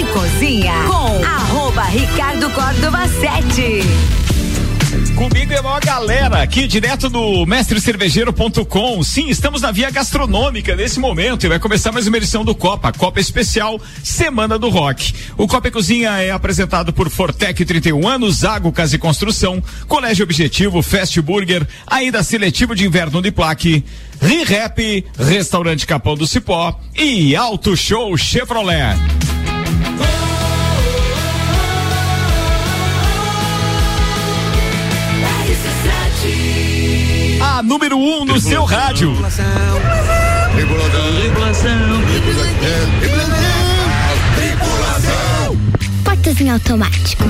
e Cozinha com arroba Ricardo Córdova 7. Comigo é uma galera aqui direto do mestrecervejeiro.com. Sim, estamos na via gastronômica nesse momento e vai começar mais uma edição do Copa, Copa Especial Semana do Rock. O Copa e Cozinha é apresentado por Fortec 31 anos, Zago Casa e Construção, Colégio Objetivo, Fast Burger, ainda seletivo de inverno Uniplaque, ReRap, Restaurante Capão do Cipó e Auto Show Chevrolet. A número 1 um no seu rádio. Portas em automático.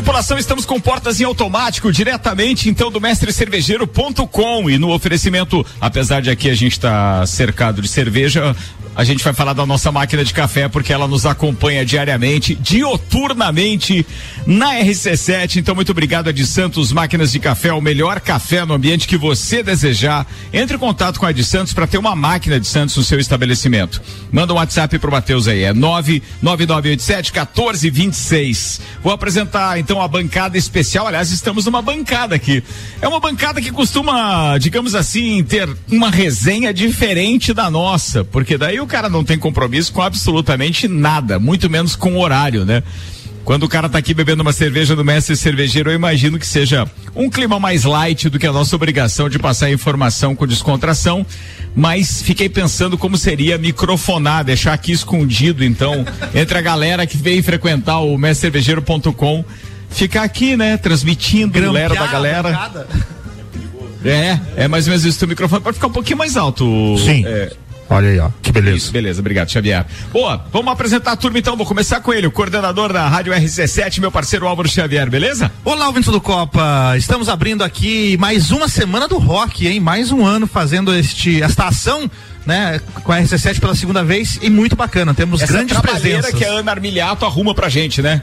Tripulação, estamos com portas em automático, diretamente então do mestrecervejeiro.com e no oferecimento, apesar de aqui a gente estar tá cercado de cerveja, a gente vai falar da nossa máquina de café porque ela nos acompanha diariamente, dioturnamente na RC7. Então, muito obrigado a de Santos Máquinas de Café, o melhor café no ambiente que você desejar. Entre em contato com a de Santos para ter uma máquina de Santos no seu estabelecimento. Manda um WhatsApp pro Matheus aí, é 99987 1426. Vou apresentar então a bancada especial. Aliás, estamos numa bancada aqui. É uma bancada que costuma, digamos assim, ter uma resenha diferente da nossa, porque daí o cara não tem compromisso com absolutamente nada, muito menos com o horário, né? Quando o cara tá aqui bebendo uma cerveja do mestre cervejeiro, eu imagino que seja um clima mais light do que a nossa obrigação de passar informação com descontração. Mas fiquei pensando como seria microfonar, deixar aqui escondido, então, entre a galera que vem frequentar o mestrecervejeiro.com, ficar aqui, né, transmitindo o galera da galera. É, é mais ou menos isso. O microfone pode ficar um pouquinho mais alto. Sim. É, Olha aí, ó. Que beleza. Isso, beleza, obrigado, Xavier. Boa, vamos apresentar a turma então. Vou começar com ele, o coordenador da Rádio RC7, meu parceiro Álvaro Xavier, beleza? Olá, ouvintes do Copa. Estamos abrindo aqui mais uma semana do rock, hein? Mais um ano fazendo este, esta ação né, com a RC7 pela segunda vez e muito bacana. Temos Essa grandes presenças. que a Ana Armiliato arruma pra gente, né?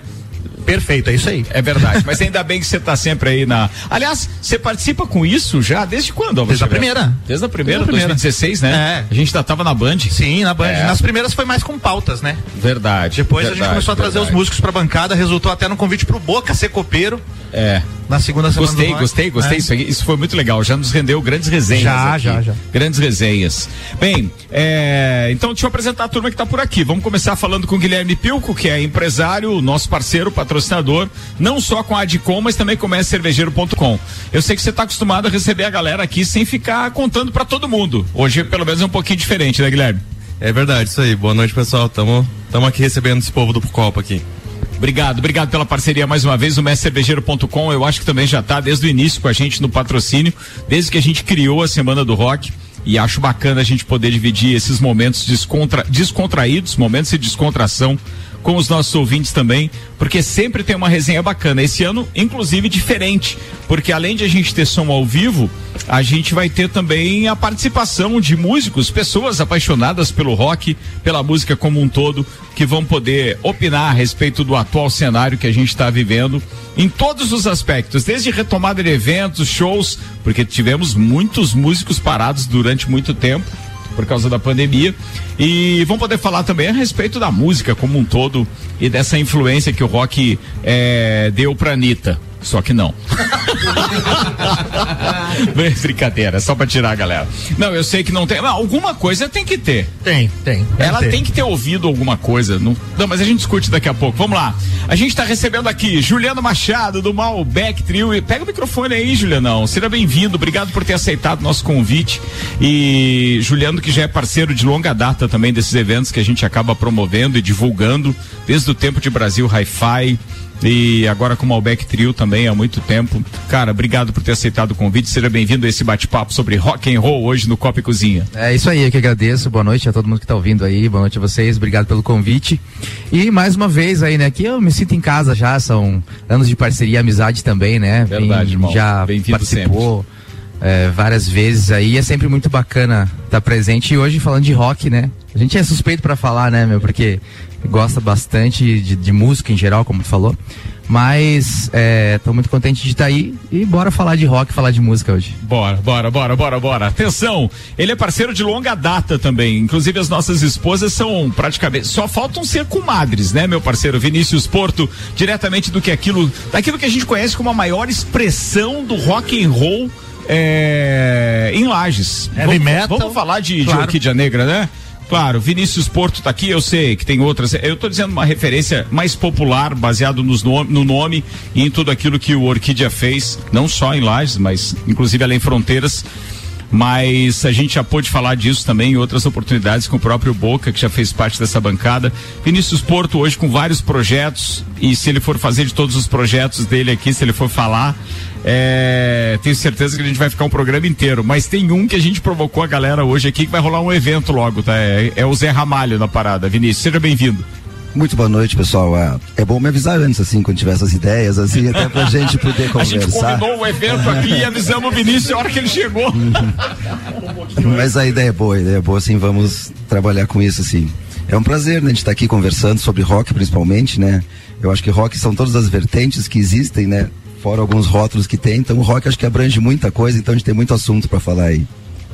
Perfeito, é isso aí. É verdade, mas ainda bem que você está sempre aí na. Aliás, você participa com isso já desde quando? Desde a primeira. Desde a primeira, Desde a primeira. 2016, né? É. A gente já tava na Band. Sim, na Band. É. Nas primeiras foi mais com pautas, né? Verdade. Depois verdade, a gente começou a trazer verdade. os músicos pra bancada, resultou até no convite pro Boca ser copeiro. É. Na segunda semana. Gostei, gostei, gostei. É. Isso, isso foi muito legal. Já nos rendeu grandes resenhas. Já, aqui. já, já. Grandes resenhas. Bem, é, então deixa eu apresentar a turma que está por aqui. Vamos começar falando com o Guilherme Pilco, que é empresário, nosso parceiro, patrocinador, não só com a Adcom, mas também com o cervejeiro.com. Eu sei que você está acostumado a receber a galera aqui sem ficar contando para todo mundo. Hoje, pelo menos, é um pouquinho diferente, né, Guilherme? É verdade, isso aí. Boa noite, pessoal. Tamo, tamo aqui recebendo esse povo do Copa aqui. Obrigado, obrigado pela parceria mais uma vez. O mestrecervejeiro.com, eu acho que também já está desde o início com a gente no patrocínio, desde que a gente criou a Semana do Rock. E acho bacana a gente poder dividir esses momentos descontra, descontraídos, momentos de descontração com os nossos ouvintes também, porque sempre tem uma resenha bacana. Esse ano, inclusive, diferente, porque além de a gente ter som ao vivo, a gente vai ter também a participação de músicos, pessoas apaixonadas pelo rock, pela música como um todo, que vão poder opinar a respeito do atual cenário que a gente está vivendo em todos os aspectos, desde retomada de eventos, shows, porque tivemos muitos músicos parados durante muito tempo por causa da pandemia. E vamos poder falar também a respeito da música como um todo e dessa influência que o rock é, deu pra Anitta. Só que não. Brincadeira, só pra tirar a galera. Não, eu sei que não tem. Mas alguma coisa tem que ter. Tem, tem. Ela tem que ter ouvido alguma coisa. Não, não, mas a gente discute daqui a pouco. Vamos lá. A gente tá recebendo aqui Juliano Machado, do Malbec Trio. E pega o microfone aí, Julianão. Seja bem-vindo. Obrigado por ter aceitado nosso convite. E Juliano, que já é parceiro de longa data também desses eventos que a gente acaba promovendo e divulgando desde o tempo de Brasil Hi-Fi e agora com o Malbec Trio também há muito tempo. Cara, obrigado por ter aceitado o convite. Seja bem-vindo a esse bate-papo sobre rock and roll hoje no Copa e Cozinha. É isso aí, eu que agradeço. Boa noite a todo mundo que está ouvindo aí. Boa noite a vocês. Obrigado pelo convite. E mais uma vez aí, né? Aqui eu me sinto em casa já. São anos de parceria e amizade também, né? Verdade, Vim- irmão. Já participou. É, várias vezes aí. É sempre muito bacana estar presente. E hoje falando de rock, né? A gente é suspeito para falar, né, meu? Porque gosta bastante de, de música em geral, como tu falou. Mas estou muito contente de estar aí e bora falar de rock, falar de música hoje. Bora, bora, bora, bora, bora. Atenção, ele é parceiro de longa data também. Inclusive as nossas esposas são praticamente só faltam ser comadres, né, meu parceiro Vinícius Porto, diretamente do que aquilo, daquilo que a gente conhece como a maior expressão do rock and roll é, em Lages. Heavy vamos. Vamos falar de, Claro. de Orquídea Negra, né? Claro, Vinícius Porto tá aqui, eu sei que tem outras. Eu estou dizendo uma referência mais popular, baseado nos no, no nome e em tudo aquilo que o Orquídea fez, não só em Lages, mas inclusive além fronteiras. Mas a gente já pôde falar disso também em outras oportunidades com o próprio Boca, que já fez parte dessa bancada. Vinícius Porto hoje com vários projetos, e se ele for fazer de todos os projetos dele aqui, se ele for falar, é, tenho certeza que a gente vai ficar um programa inteiro. Mas tem um que a gente provocou a galera hoje aqui, que vai rolar um evento logo, tá? É, é o Zé Ramalho na parada. Vinícius, seja bem-vindo. Muito boa noite, pessoal. Ah, É bom me avisar antes, assim, quando tiver essas ideias, assim, até pra gente poder A gente conversar. combinou o evento aqui e avisamos o Vinícius a hora que ele chegou. Mas a ideia é boa, a ideia é boa, assim, vamos trabalhar com isso, assim. É um prazer, né, a gente estar aqui conversando sobre rock, principalmente, né? Eu acho que rock são todas as vertentes que existem, né? Fora alguns rótulos que tem, então o rock acho que abrange muita coisa, então a gente tem muito assunto pra falar aí.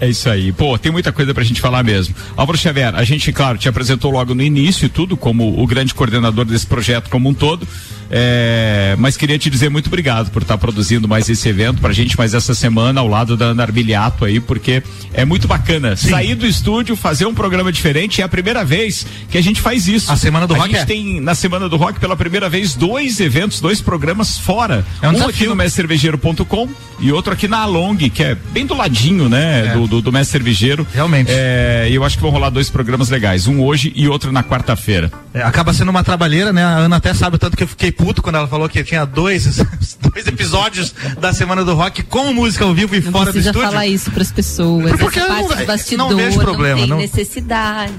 É isso aí. Pô, tem muita coisa pra gente falar mesmo. Álvaro Xavier, a gente, claro, te apresentou logo no início e tudo, como o grande coordenador desse projeto como um todo. É, mas queria te dizer muito obrigado por estar produzindo mais esse evento pra gente, mais essa semana, ao lado da Ana Arbiliato aí, porque é muito bacana sair do estúdio, fazer um programa diferente. É a primeira vez que a gente faz isso. A Semana do a Rock gente é. tem, na Semana do Rock, pela primeira vez, dois eventos, dois programas fora. É um um desafio. aqui no mescervejeiro.com e outro aqui na Along, que é bem do ladinho, né, É. do, do, do Mestre Cervejeiro. Realmente. É, e eu acho que vão rolar dois programas legais, um hoje e outro na quarta-feira. É, acaba sendo uma trabalheira, né? A Ana até sabe o tanto que eu fiquei puto quando ela falou que tinha dois, dois episódios da Semana do Rock com música ao vivo e Não fora do precisa estúdio. falar isso pras pessoas. Porque Essa eu não parte do bastidor não vejo problema, tem não- necessidade.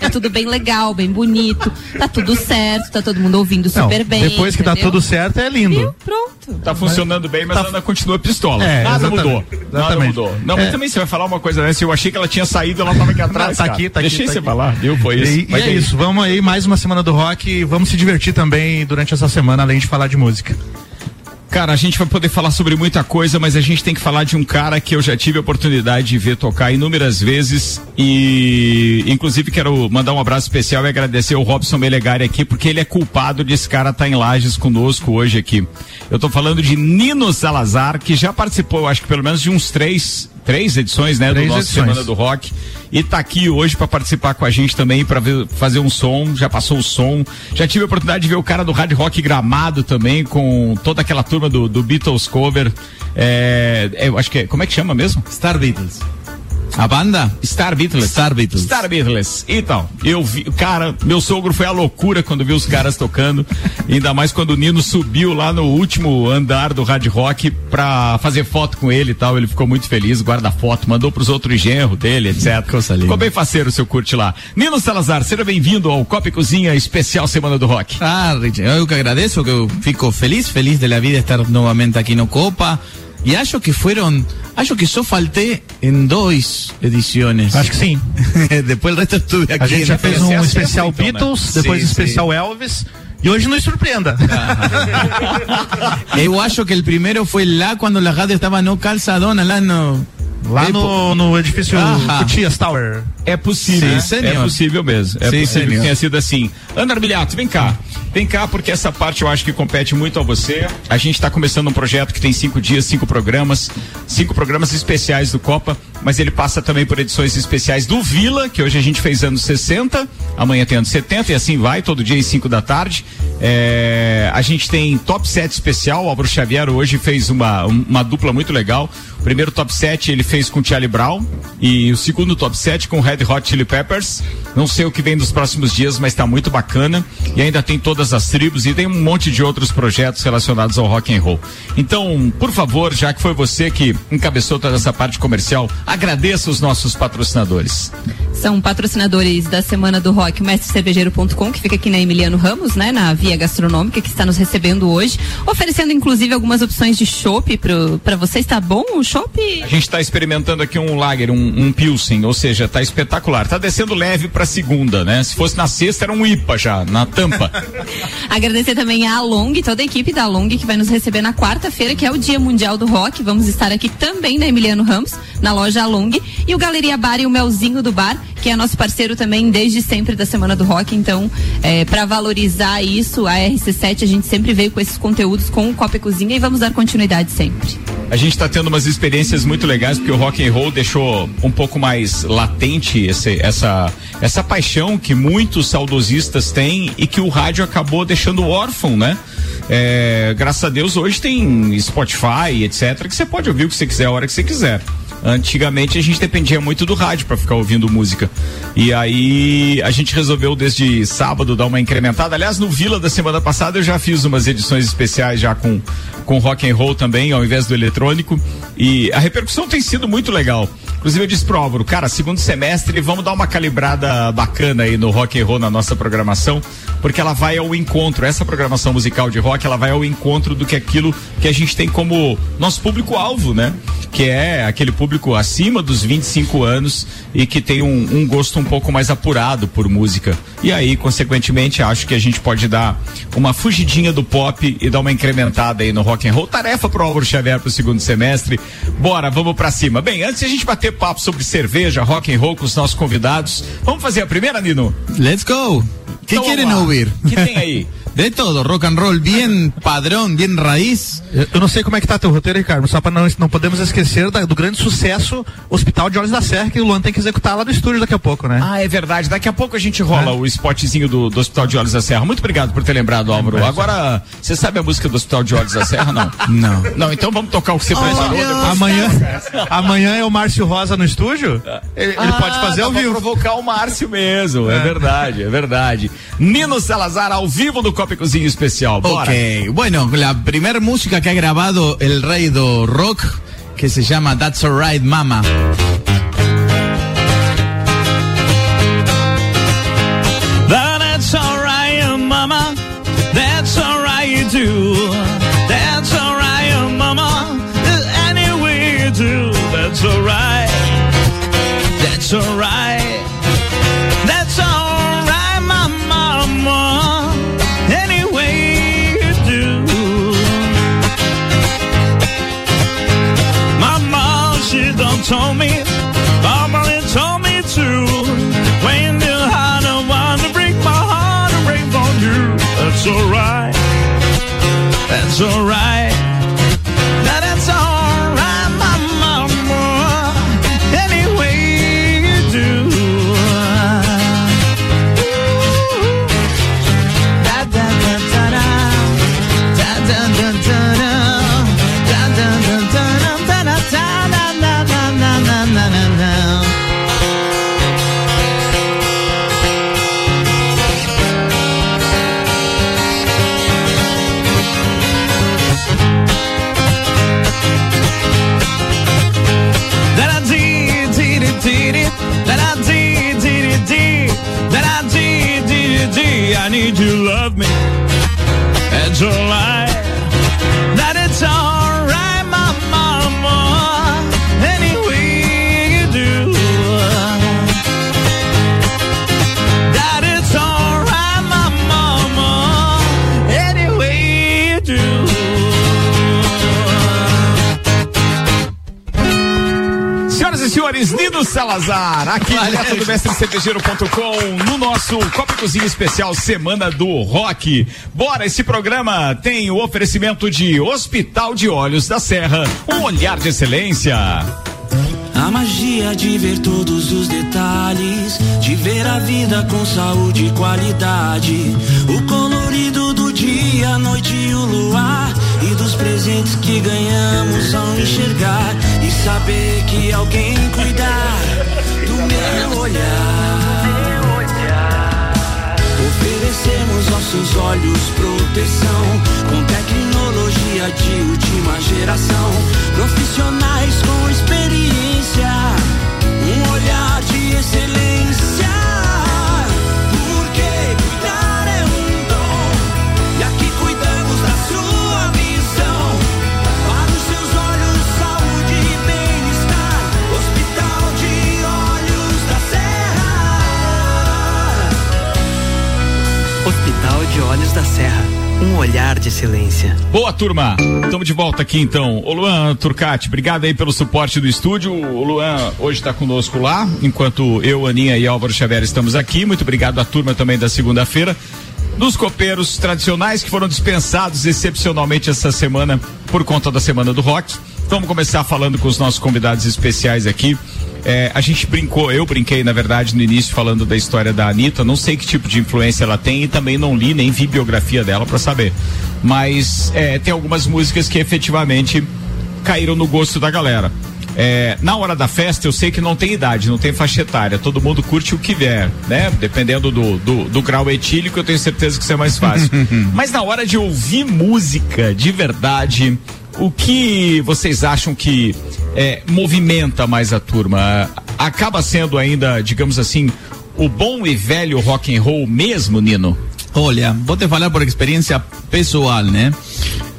é tudo bem legal, bem bonito. Tá tudo certo, tá todo mundo ouvindo Não, super bem. depois que dá entendeu? tudo certo é lindo. Viu? Pronto. Tá funcionando bem, mas Tá- a Ana continua pistola. É, Nada exatamente. mudou. Nada Exatamente. mudou. Não, mas É. também você vai falar uma coisa dessa. Eu achei que ela tinha saído, ela tava aqui atrás. tá cara. aqui, tá aqui, Deixei tá você aqui. falar, viu? Foi isso. E, e Mas é isso, vamos aí, mais uma semana do rock e vamos se divertir também durante essa semana, além de falar de música. Cara, a gente vai poder falar sobre muita coisa, mas a gente tem que falar de um cara que eu já tive a oportunidade de ver tocar inúmeras vezes e inclusive quero mandar um abraço especial e agradecer ao Robson Melegari aqui, porque ele é culpado desse cara estar em Lages conosco hoje aqui. Eu tô falando de Nino Salazar, que já participou, acho que pelo menos de uns três, três edições, né, Três do nosso edições. Semana do Rock e tá aqui hoje para participar com a gente também para fazer um som, já passou o som. Já tive a oportunidade de ver o cara do Hard Rock Gramado também com toda aquela turma do, do Beatles cover. É, eu acho que é, como é que chama mesmo? Star Beatles. A banda? Star Beatles. Star Beatles. Star Beatles. Então, eu vi, cara, meu sogro foi a loucura quando viu os caras tocando, ainda mais quando o Nino subiu lá no último andar do Hard Rock pra fazer foto com ele e tal, ele ficou muito feliz, guarda foto, mandou pros outros genro dele, etc. Ficou bem faceiro o seu curte lá. Nino Salazar, seja bem-vindo ao Copa e Cozinha especial Semana do Rock. Ah, Richard, eu que agradeço, que eu fico feliz, feliz de la vida estar novamente aqui no Copa. E acho que foram, acho que só faltei em dois edições. Acho que sim. Depois o resto estuve aqui. A gente já né? fez um especial então, né? Beatles, depois Sim, especial Elvis. E hoje nos surpreenda. Eu acho que o primeiro foi lá quando a rádio estava no calçadona, lá no... Lá no, no edifício Ah. Cutias Tower. É possível. Sim. É possível mesmo. É Sim, possível que senhor. tenha sido assim. Ana Arbilhato, vem cá. Vem cá, porque essa parte eu acho que compete muito a você. A gente está começando um projeto que tem cinco dias, cinco programas, cinco programas especiais do Copa, mas ele passa também por edições especiais do Vila, que hoje a gente fez anos 60, amanhã tem anos 70 e assim vai, todo dia às 5 da tarde. É, a gente tem top 7 especial, o Álvaro Xavier hoje fez uma, um- uma dupla muito legal. O primeiro top 7 ele fez com o Charlie Brown e o segundo top 7 com Red Hot Chili Peppers. Não sei o que vem nos próximos dias, mas tá muito bacana. E ainda tem todas as tribos e tem um monte de outros projetos relacionados ao rock and roll. Então, por favor, já que foi você que encabeçou toda essa parte comercial, Agradeço os nossos patrocinadores. São patrocinadores da Semana do Rock, o mestrecervejeiro.com, que fica aqui na Emiliano Ramos, né, na Via Gastronômica, que está nos recebendo hoje, oferecendo inclusive algumas opções de chopp para vocês. Tá bom o chopp? A gente está experimentando aqui um lager, um, um pilsen, ou seja, tá espetacular. Tá descendo leve para segunda, né? Se fosse na sexta era um IPA já, na tampa. Agradecer também a Along, toda a equipe da Along que vai nos receber na quarta-feira, que é o Dia Mundial do Rock. Vamos estar aqui também na Emiliano Ramos, na loja Along, e o Galeria Bar e o Melzinho do Bar que é nosso parceiro também desde sempre da Semana do Rock. Então, é, para valorizar isso, a RC7 a gente sempre veio com esses conteúdos com o Copa e Cozinha e vamos dar continuidade sempre. A gente está tendo umas experiências muito legais porque o rock and roll deixou um pouco mais latente esse, essa essa paixão que muitos saudosistas têm e que o rádio acabou deixando órfão, né? É, graças a Deus hoje tem Spotify, etc, que você pode ouvir o que você quiser a hora que você quiser. Antigamente a gente dependia muito do rádio para ficar ouvindo música. E aí a gente resolveu desde sábado dar uma incrementada. Aliás, no Vila da semana passada eu já fiz umas edições especiais já com com rock and roll também, ao invés do eletrônico. E a repercussão tem sido muito legal. Inclusive eu disse pro Álvaro, cara, segundo semestre vamos dar uma calibrada bacana aí no rock and roll na nossa programação, porque ela vai ao encontro, essa programação musical de rock, ela vai ao encontro do que aquilo que a gente tem como nosso público alvo, né? Que é aquele público acima dos 25 anos e que tem um, um gosto um pouco mais apurado por música. E aí, consequentemente, acho que a gente pode dar uma fugidinha do pop e dar uma incrementada aí no rock and roll. Tarefa pro Álvaro Xavier pro segundo semestre. Bora, vamos para cima. Bem, antes de a gente bater papo sobre cerveja, rock and roll com os nossos convidados, vamos fazer a primeira, Nino? Let's go. ¿Qué Então, quieren vamos lá. oír? O que tem aí? De todo, rock and roll bien padrón, bien raíz. Eu, eu não sei como é que tá teu roteiro, Ricardo, só para não, não podemos esquecer da- do grande sucesso Hospital de Olhos da Serra, que o Luan tem que executar lá no estúdio daqui a pouco, né? Ah, é verdade. Daqui a pouco a gente rola o spotzinho do, do Hospital de Olhos da Serra. Muito obrigado por ter lembrado, Álvaro. Agora, você sabe a música do Hospital de Olhos da Serra, não? Não. Não, então vamos tocar o que você preparou. depois- Amanhã, amanhã é o Márcio Rosa no estúdio? Ele, ele Ah, pode fazer dá ao vivo. provocar o Márcio mesmo. É. verdade, é verdade. Nino Salazar ao vivo do Cozinha Especial. Bora. Ok, bueno, la primera música que ha grabado el rey do rock, que se llama That's Alright Mama. That's alright, mama. That's alright, you do. That's alright, mama. Any way you do, that's alright. That's alright. Told me, it told me to. When you had a want to break my heart and break for you. That's alright. That's alright. I need you to love me. That's alright. That Salazar, aqui direto do mestrecervejeiro.com, no nosso Copa e Cozinha Especial Semana do Rock. Bora, esse programa tem o oferecimento de Hospital de Olhos da Serra, um olhar de excelência. A magia de ver todos os detalhes, de ver a vida com saúde e qualidade. O colorido do dia, a noite e o luar e dos presentes que ganhamos ao enxergar e saber que alguém cuidar do meu olhar. Oferecemos nossos olhos proteção com tecnologia de última geração, profissionais com experiência, um olhar de excelência. Hospital de Olhos da Serra. Um olhar de silêncio. Boa, turma. Estamos de volta aqui então. Ô Luan Turcati, obrigado aí pelo suporte do estúdio. O Luan hoje está conosco lá, enquanto eu, Aninha e Álvaro Xavier estamos aqui. Muito obrigado à turma também da segunda-feira. Dos copeiros tradicionais que foram dispensados excepcionalmente essa semana por conta da Semana do Rock. Vamos começar falando com os nossos convidados especiais aqui. É, a gente brincou, eu brinquei, na verdade, no início falando da história da Anitta. Não sei que tipo de influência ela tem e também não li nem vi biografia dela para saber. Mas é, tem algumas músicas que efetivamente caíram no gosto da galera. É, na hora da festa, eu sei que não tem idade, não tem faixa etária, todo mundo curte o que vier, né? Dependendo do, do, do grau etílico, eu tenho certeza que isso é mais fácil. Mas na hora de ouvir música de verdade, o que vocês acham que é, movimenta mais a turma? Acaba sendo ainda, digamos assim, o bom e velho rock and roll mesmo, Nino? Olha, vou te falar por experiência pessoal, né?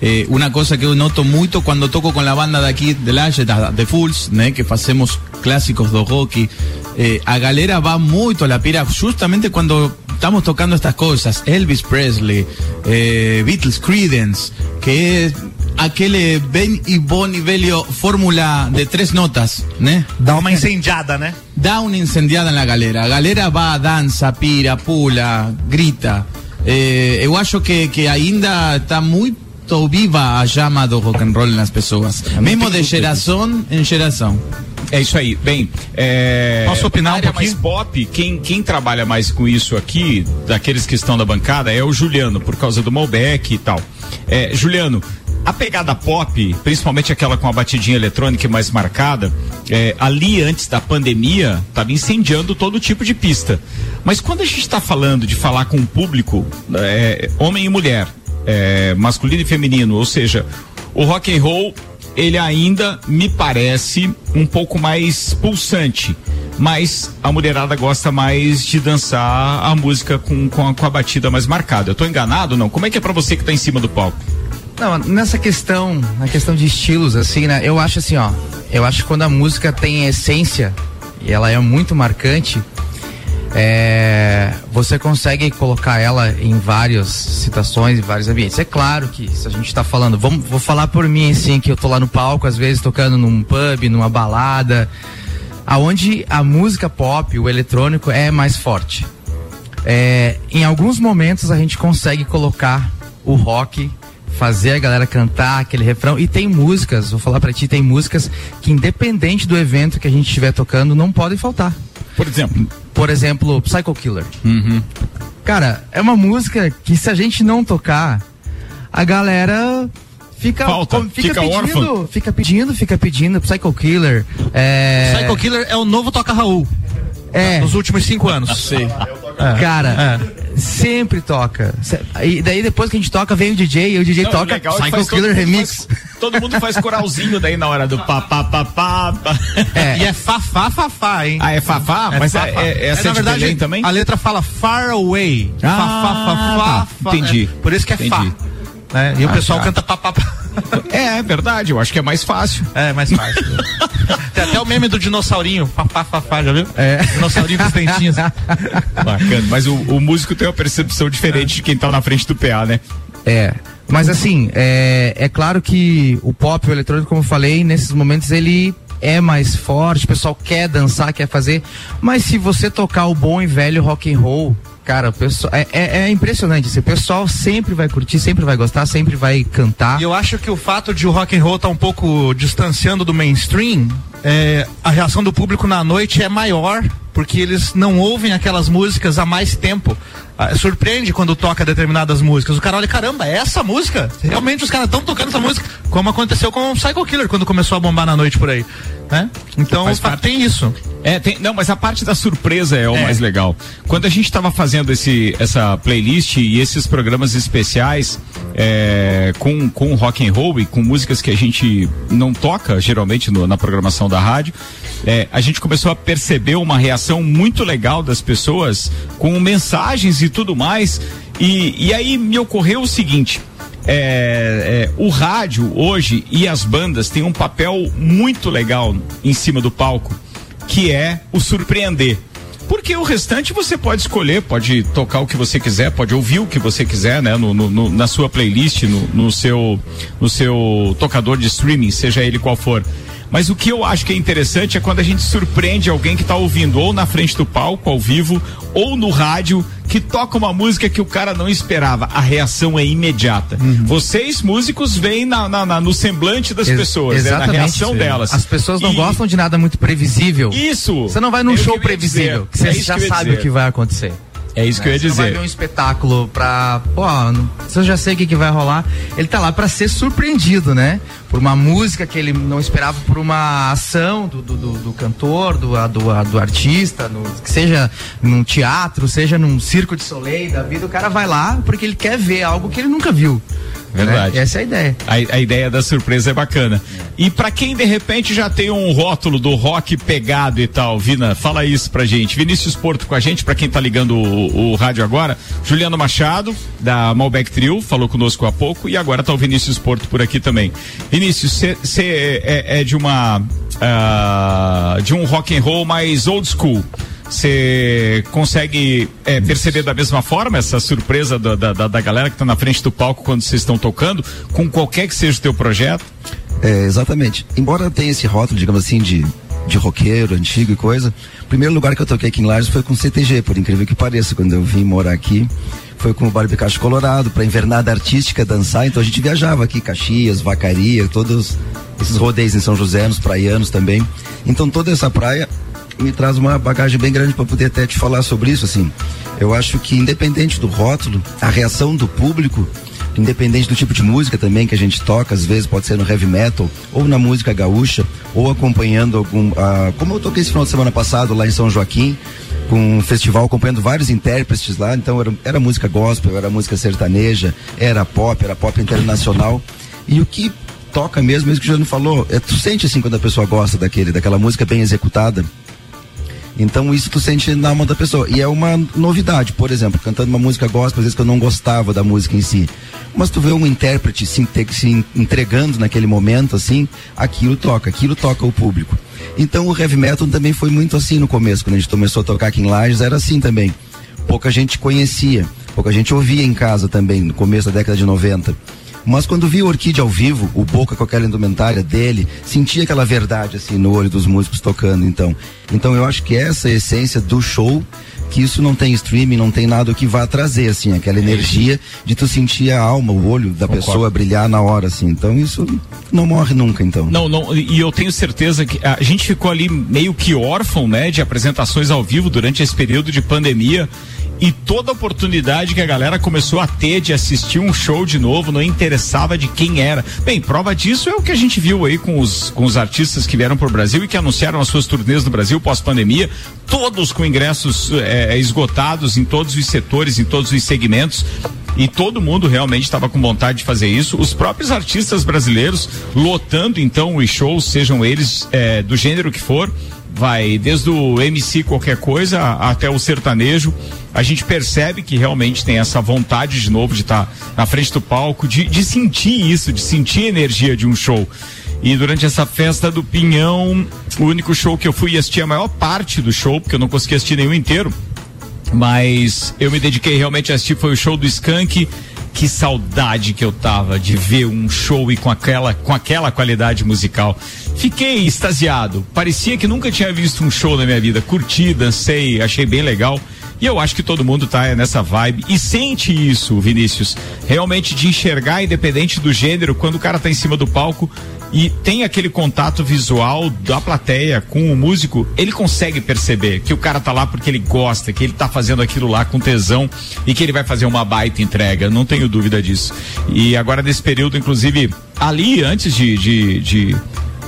Eh, uma coisa que eu noto muito quando toco com a banda daqui de Laje, da The Fools, né? Que fazemos clássicos do rock. Eh, a galera va muito a la pira justamente quando estamos tocando estas coisas. Elvis Presley, eh, Beatles, Creedence, que é aquele bem e bom nível fórmula de três notas, né? Dá uma incendiada, né? Dá uma incendiada na galera. A galera va, dança, pira, pula, grita. Eh, eu acho que, que ainda está muito viva a chama do rock and roll nas pessoas. Mesmo de geração em geração. É isso aí. Bem, é. Posso opinar na um pouquinho? mais pop, quem, quem trabalha mais com isso aqui, daqueles que estão na bancada, é o Juliano, por causa do Malbec e tal. É, Juliano, a pegada pop, principalmente aquela com a batidinha eletrônica mais marcada, é, ali antes da pandemia, estava incendiando todo tipo de pista. Mas quando a gente está falando de falar com o público, é, homem e mulher, é, masculino e feminino, ou seja, o rock and roll ele ainda me parece um pouco mais pulsante. Mas a mulherada gosta mais de dançar a música com, com, a, com a batida mais marcada. Eu tô enganado não? Como é que é pra você que tá em cima do palco? Não, nessa questão, na questão de estilos, assim, né? Eu acho assim, ó. Eu acho que quando a música tem essência e ela é muito marcante, é, você consegue colocar ela em várias situações, em vários ambientes. É claro que se a gente tá falando, vamos, vou falar por mim assim, que eu tô lá no palco, às vezes tocando num pub, numa balada, aonde a música pop, o eletrônico é mais forte. É, em alguns momentos a gente consegue colocar o rock, fazer a galera cantar aquele refrão. E tem músicas, vou falar pra ti, tem músicas que independente do evento que a gente estiver tocando, não podem faltar. Por exemplo? Por exemplo, Psycho Killer. Cara, é uma música que se a gente não tocar, a galera fica, Falta, com- fica pedindo, órfã. fica pedindo, fica pedindo, Psycho Killer. É... Psycho Killer é o novo Toca Raul. É. Nos últimos cinco anos. Sim. Cara, sempre toca. E daí depois que a gente toca, vem o DJ e o DJ Não, toca legal é Psycho todo Killer mundo Remix. faz- todo mundo faz coralzinho daí na hora do pá, pá, pá, pá, pá. É. E é fafá, fafá, hein? Ah, é fafá? Mas é, fafá. é, essa é, na de verdade, também? a letra fala far away. Ah, fafá, fafá, tá. Entendi. É, por isso que é Entendi. fá. né? E o Ah, pessoal tá. canta pá, pá, pá. É, é verdade, eu acho que é mais fácil. É, mais fácil. Tem até o meme do dinossaurinho. Fafá, já viu? É. Dinossaurinho com os dentinhos. Bacana, mas o, o músico tem uma percepção diferente de quem tá na frente do PA, né? É. Mas assim, é, é claro que o pop, o eletrônico, como eu falei, nesses momentos ele é mais forte, o pessoal quer dançar, quer fazer. Mas se você tocar o bom e velho rock and roll, cara, pessoal, é, é, é impressionante. Assim, o pessoal sempre vai curtir, sempre vai gostar, sempre vai cantar. E eu acho que o fato de o rock and roll estar um pouco distanciando do mainstream, é, a reação do público na noite é maior, porque eles não ouvem aquelas músicas há mais tempo. Ah, surpreende quando toca determinadas músicas. O cara olha, caramba, é essa música? Realmente os caras estão tocando essa música, como aconteceu com o Psycho Killer quando começou a bombar na noite por aí. Né? Então parte. tem isso. É, tem, não, mas a parte da surpresa é o É. mais legal. Quando a gente estava fazendo esse, essa playlist e esses programas especiais é, com, com rock and roll e com músicas que a gente não toca geralmente no- na programação da rádio, é, a gente começou a perceber uma reação muito legal das pessoas com mensagens e tudo mais. E, e aí me ocorreu o seguinte. É, é, o rádio hoje e as bandas têm um papel muito legal em cima do palco, que é o surpreender. Porque o restante você pode escolher, pode tocar o que você quiser, pode ouvir o que você quiser, né? No, no- no- na sua playlist, no, no seu, no seu tocador de streaming, seja ele qual for. Mas o que eu acho que é interessante é quando a gente surpreende alguém que está ouvindo ou na frente do palco, ao vivo, ou no rádio, que toca uma música que o cara não esperava. A reação é imediata. Vocês, músicos, veem na, na- na- no semblante das Ex- pessoas, né? na reação delas. As pessoas não E- gostam de nada muito previsível. Isso. Você não vai num É show previsível, dizer. que você É já que sabe dizer. o que vai acontecer. É isso que eu ia Você não vai dizer. ver um espetáculo pra. Pô, se eu já sei o que, que vai rolar. Ele tá lá pra ser surpreendido, né? Por uma música que ele não esperava, por uma ação do, do, do- do cantor, do, do, do artista, no- que seja num teatro, seja num circo de soleil da vida, o cara vai lá porque ele quer ver algo que ele nunca viu. Verdade. Né? Essa é a ideia. A, a ideia da surpresa é bacana. E pra quem de repente já tem um rótulo do rock pegado e tal, Vina, fala isso pra gente. Vinícius Porto com a gente, pra quem tá ligando o, o rádio agora. Juliano Machado, da Malbec Trio, falou conosco há pouco. E agora tá o Vinícius Porto por aqui também. Vinícius, você é, é de uma. ah, de um rock and roll mais old school. Você consegue é, perceber da mesma forma essa surpresa da, da, da- galera que tá na frente do palco quando vocês estão tocando, com qualquer que seja o teu projeto? É, exatamente. Embora tenha esse rótulo, digamos assim, de, de roqueiro, antigo e coisa, o primeiro lugar que eu toquei aqui em Lages foi com CTG, por incrível que pareça, quando eu vim morar aqui. Foi com o Barbicacho Colorado, pra invernada artística dançar, então a gente viajava aqui, Caxias, Vacaria, todos esses rodeios em São José, nos praianos também. Então toda essa praia me traz uma bagagem bem grande para poder até te falar sobre isso, assim. Eu acho que independente do rótulo, a reação do público, independente do tipo de música também que a gente toca, às vezes pode ser no heavy metal ou na música gaúcha ou acompanhando algum, ah, como eu toquei esse final de semana passado lá em São Joaquim, com um festival acompanhando vários intérpretes lá, então era, era música gospel, era música sertaneja, era pop, era pop internacional. E o que toca mesmo, mesmo que o Juliano falou, é, tu sente assim quando a pessoa gosta daquele, daquela música bem executada. Então isso tu sente na alma da pessoa. E é uma novidade, por exemplo, cantando uma música gospel, às vezes que eu não gostava da música em si. Mas tu vê um intérprete se, se entregando naquele momento, assim, aquilo toca, aquilo toca o público. Então o heavy metal também foi muito assim no começo, quando a gente começou a tocar aqui em Lages, era assim também. Pouca gente conhecia, pouca gente ouvia em casa também, no começo da década de 90. Mas quando vi o Orquídea ao vivo, o Boca com aquela indumentária dele, sentia aquela verdade assim no olho dos músicos tocando, então. Então eu acho que essa é a essência do show, que isso não tem streaming, não tem nada que vá trazer assim, aquela energia de tu sentir a alma, o olho da pessoa brilhar na hora assim. Então isso não morre nunca, então. Não, não, e eu tenho certeza que a gente ficou ali meio que órfão, né, de apresentações ao vivo durante esse período de pandemia. E toda oportunidade que a galera começou a ter de assistir um show de novo, não interessava de quem era. Bem, prova disso é o que a gente viu aí com os, com os artistas que vieram pro Brasil e que anunciaram as suas turnês no Brasil pós-pandemia, todos com ingressos eh, esgotados em todos os setores, em todos os segmentos. E todo mundo realmente estava com vontade de fazer isso. Os próprios artistas brasileiros lotando então os shows, sejam eles eh, do gênero que for, vai desde o MC qualquer coisa até o sertanejo. A gente percebe que realmente tem essa vontade de novo de estar na frente do palco, de, de sentir isso, de sentir a energia de um show. E durante essa festa do Pinhão, o único show que eu fui assistir a maior parte do show, porque eu não consegui assistir nenhum inteiro, mas eu me dediquei realmente a assistir foi o show do Skank. Que saudade que eu tava de ver um show e com aquela, com aquela qualidade musical. Fiquei extasiado. Parecia que nunca tinha visto um show na minha vida. Curti, dancei, achei bem legal. E eu acho que todo mundo tá nessa vibe e sente isso, Vinícius. Realmente de enxergar, independente do gênero, quando o cara tá em cima do palco e tem aquele contato visual da plateia com o músico, ele consegue perceber que o cara tá lá porque ele gosta, que ele tá fazendo aquilo lá com tesão e que ele vai fazer uma baita entrega, não tenho dúvida disso. E agora nesse período, inclusive, ali antes de, de, de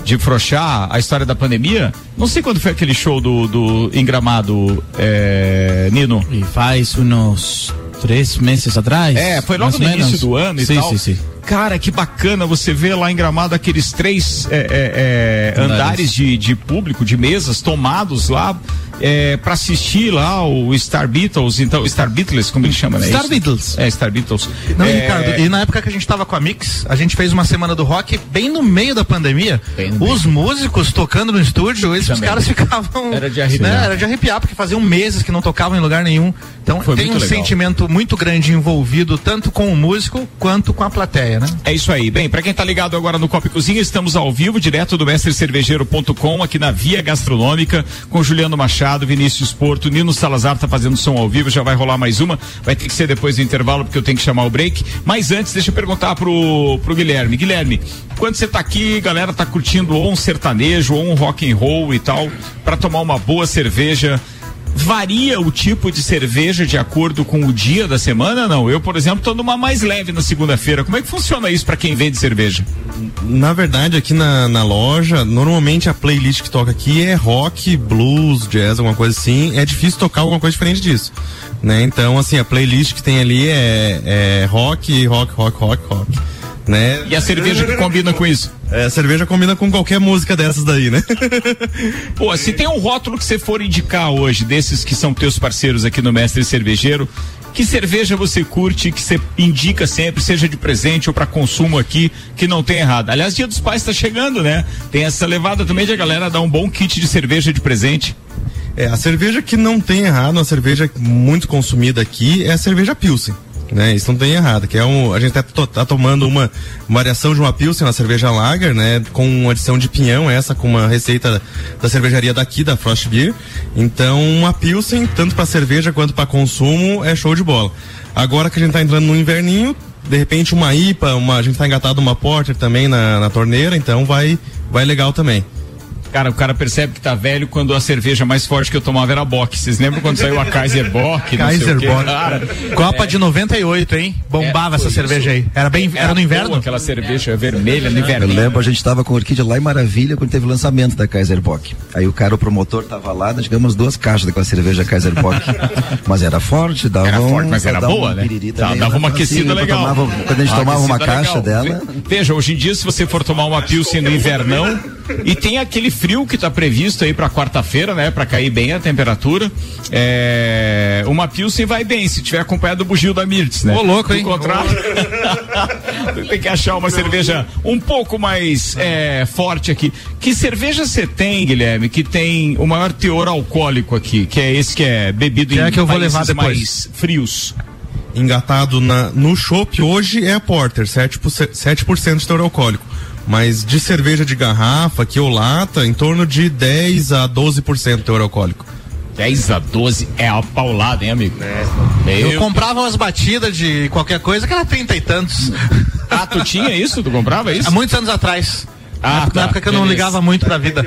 de frouxar a história da pandemia. Não sei quando foi aquele show do, do em Gramado, é, Nino. E faz uns três meses atrás. É, foi logo no ou início menos. do ano e sim, tal. Sim, sim. Cara, que bacana você vê lá em Gramado aqueles três é, é, é, Andares. de, de público, de mesas tomados lá. é, para assistir lá o Star Beatles, então Star Beatles, como ele chama, né? Star Isso? Beatles. É, Star Beatles. Não, é, Ricardo, e na época que a gente tava com a Mix, a gente fez uma semana do rock bem no meio da pandemia. Os músicos tocando no estúdio, eles, os caras ficavam. Era de arrepiar. né, era de arrepiar, porque faziam meses que não tocavam em lugar nenhum. Então Foi tem um legal. sentimento muito grande envolvido, tanto com o músico quanto com a plateia, né? É isso aí. Bem, pra quem tá ligado agora no Copa Cozinha, estamos ao vivo, direto do mestrecervejeiro.com, aqui na Via Gastronômica, com Juliano Machado, Vinícius Porto, Nino Salazar tá fazendo som ao vivo, já vai rolar mais uma. Vai ter que ser depois do intervalo, porque eu tenho que chamar o break. Mas antes, deixa eu perguntar pro, pro Guilherme. Guilherme, quando você tá aqui, galera tá curtindo ou um sertanejo, ou um rock and roll e tal, pra tomar uma boa cerveja. Varia o tipo de cerveja de acordo com o dia da semana? Não. Eu, por exemplo, tô numa mais leve na segunda-feira. Como é que funciona isso pra quem vende cerveja? Na verdade, aqui na, na loja, normalmente a playlist que toca aqui é rock, blues, jazz, alguma coisa assim. É difícil tocar alguma coisa diferente disso. Né? Então, assim, a playlist que tem ali é, é rock, rock, rock, rock, rock. Né? E a cerveja que combina com isso? É, a cerveja combina com qualquer música dessas daí, né? Pô, se tem um rótulo que você for indicar hoje, desses que são teus parceiros aqui no Mestre Cervejeiro, que cerveja você curte, que você indica sempre, seja de presente ou para consumo aqui, que não tem errado? Aliás, Dia dos Pais tá chegando, né? Tem essa levada também de a galera dar um bom kit de cerveja de presente. É, a cerveja que não tem errado, uma cerveja muito consumida aqui é a cerveja Pilsen. Né, isso não tem errado, que é um, a gente tá, tá tomando uma variação de uma Pilsen, uma cerveja Lager, né, com uma adição de pinhão, essa com uma receita da cervejaria daqui, da Frost Beer. Então, uma Pilsen, tanto para cerveja quanto para consumo, é show de bola. Agora que a gente tá entrando no inverninho, de repente uma IPA, uma, a gente tá engatado uma Porter também na, na torneira, então vai, vai legal também. Cara, o cara percebe que tá velho quando a cerveja mais forte que eu tomava era Bock. Vocês lembram quando saiu a Kaiser Bock? Kaiser? Bock. Cara, Copa é, de 98, hein? Bombava É, essa cerveja aí. Era bem, era, no inverno? boa aquela cerveja vermelha no Eu inverno. lembro, a gente tava com orquídea lá em Maravilha quando teve o lançamento da Kaiser Bock. Aí o cara, o promotor, tava lá, nós chegamos duas caixas daquela cerveja Kaiser Bock. mas era forte, dava Era um, forte, mas era dava boa, né? Dava, também, dava uma né? aquecida Assim, legal. tomava- quando a gente Uma tomava uma caixa legal. dela. Ve- Veja, hoje em dia, se você for tomar uma Pilsen no invernão, e tem aquele frio que tá previsto aí pra quarta-feira, né? Pra cair bem a temperatura. É, uma Pilsen vai bem, se tiver acompanhado do bugio da Mirtz, né? Ô, louco, hein? Do contrário, tem que achar uma cerveja um pouco mais é, forte aqui. Que cerveja você tem, Guilherme, que tem o maior teor alcoólico aqui, que é esse que é bebido Que em é que eu vou levar depois. mais frios? engatado na, no chopp hoje é a Porter, 7%, 7 de teor alcoólico. Mas de cerveja de garrafa, que ou lata, em torno de 10 a 12% de teor alcoólico. 10 a 12 é a paulada, hein, amigo? É. Eu comprava umas batidas de qualquer coisa que era trinta e tantos. Ah, tu tinha isso? Tu comprava isso? Há muitos anos atrás. Ah, na, época- tá, na época que eu não beleza. ligava muito pra vida.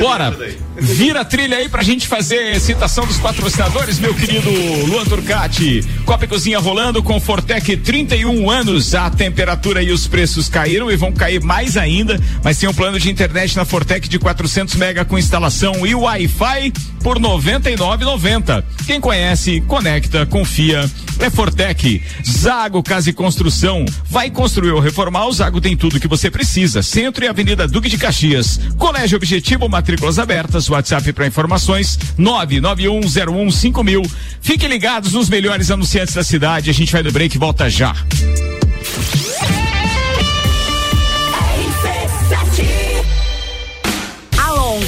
Bora! Vira a trilha aí pra gente fazer citação dos patrocinadores, meu querido Luan Turcati. Copa e Cozinha rolando com Fortec 31 anos. A temperatura e os preços caíram e vão cair mais ainda, mas tem um plano de internet na Fortec de 400 mega com instalação e Wi-Fi por 99,90. Quem conhece, conecta, confia. É Fortec. Zago Casa e Construção. Vai construir ou reformar, o Zago tem tudo que você precisa. Centro e Avenida Duque de Caxias. Colégio Objetivo, matrículas abertas. WhatsApp para informações 991015000. Fiquem ligados nos melhores anunciantes da cidade. A gente vai no break e volta já.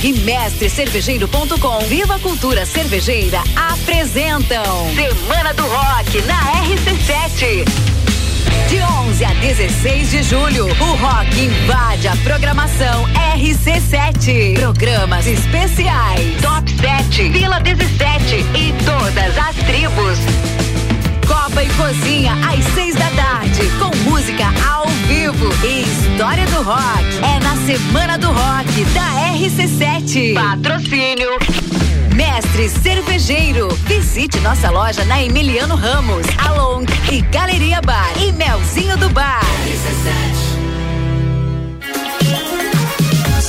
E Mestre Cervejeiro.com Viva Cultura Cervejeira apresentam Semana do Rock na RC7. De 11 a 16 de julho, o rock invade a programação RC7. Programas especiais, Top 7, Vila 17 e todas as tribos. Copa e Cozinha às seis da tarde, com música ao vivo e história do rock. É na Semana do Rock da RC7. Patrocínio. Mestre Cervejeiro. Visite nossa loja na Emiliano Ramos, Along e Galeria Bar e Melzinho do Bar.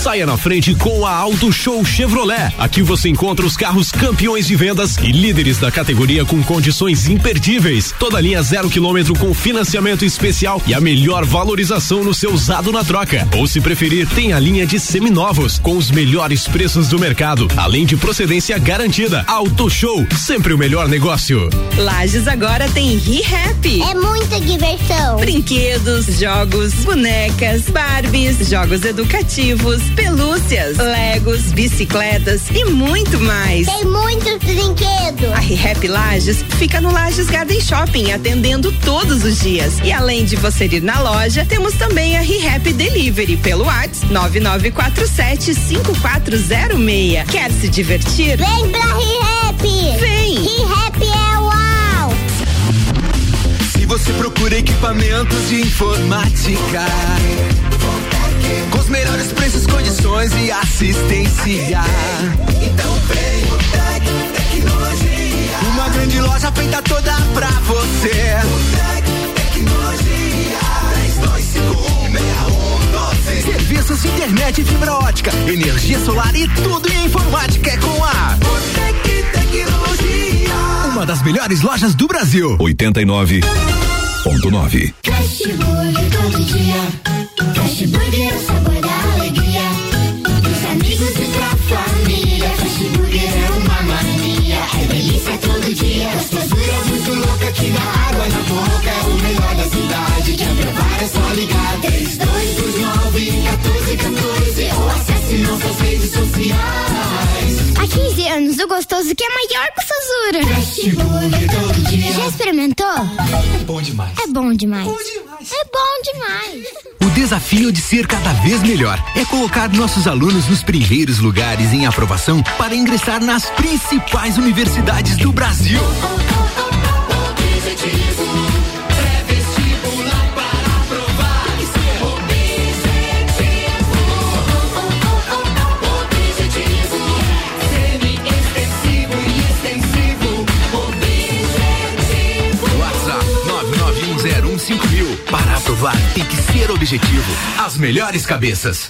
Saia na frente com a Auto Show Chevrolet. Aqui você encontra os carros campeões de vendas e líderes da categoria com condições imperdíveis. Toda linha zero quilômetro com financiamento especial e a melhor valorização no seu usado na troca. Ou se preferir, tem a linha de seminovos com os melhores preços do mercado, além de procedência garantida. Auto Show, sempre o melhor negócio. Lages agora tem ReHap. É muita diversão. Brinquedos, jogos, bonecas, Barbies, jogos educativos, pelúcias, Legos, bicicletas e muito mais. Tem muitos brinquedos. A ReHap Lages fica no Lages Garden Shopping, atendendo todos os dias. E além de você ir na loja, temos também a ReHap Delivery pelo WhatsApp 9947 5406. Quer se divertir? Vem pra ReHap. Vem. ReHap é uau. Se você procura equipamentos de informática, melhores preços, condições e assistência, então vem o Tec Tecnologia. Uma grande loja feita toda pra você. O Tec Tecnologia. 32516112. Serviços de internet fibra ótica, energia solar e tudo em informática é com a Botec Tecnologia. Uma das melhores lojas do Brasil. 89.9 Fast Burger todo dia. Fast Burger é o sabor que dá água na boca. É o melhor da cidade. Quer provar é só ligar. 3229 1414 ou acesse nossas redes sociais. Há 15 anos, o gostoso que é maior que o Sazura. Fast Burger todo dia. Já experimentou? É bom demais. É bom demais. É bom demais. O desafio de ser cada vez melhor é colocar nossos alunos nos primeiros lugares em aprovação para ingressar nas principais universidades do Brasil. WhatsApp Para aprovar tem que ser objetivo. As melhores cabeças.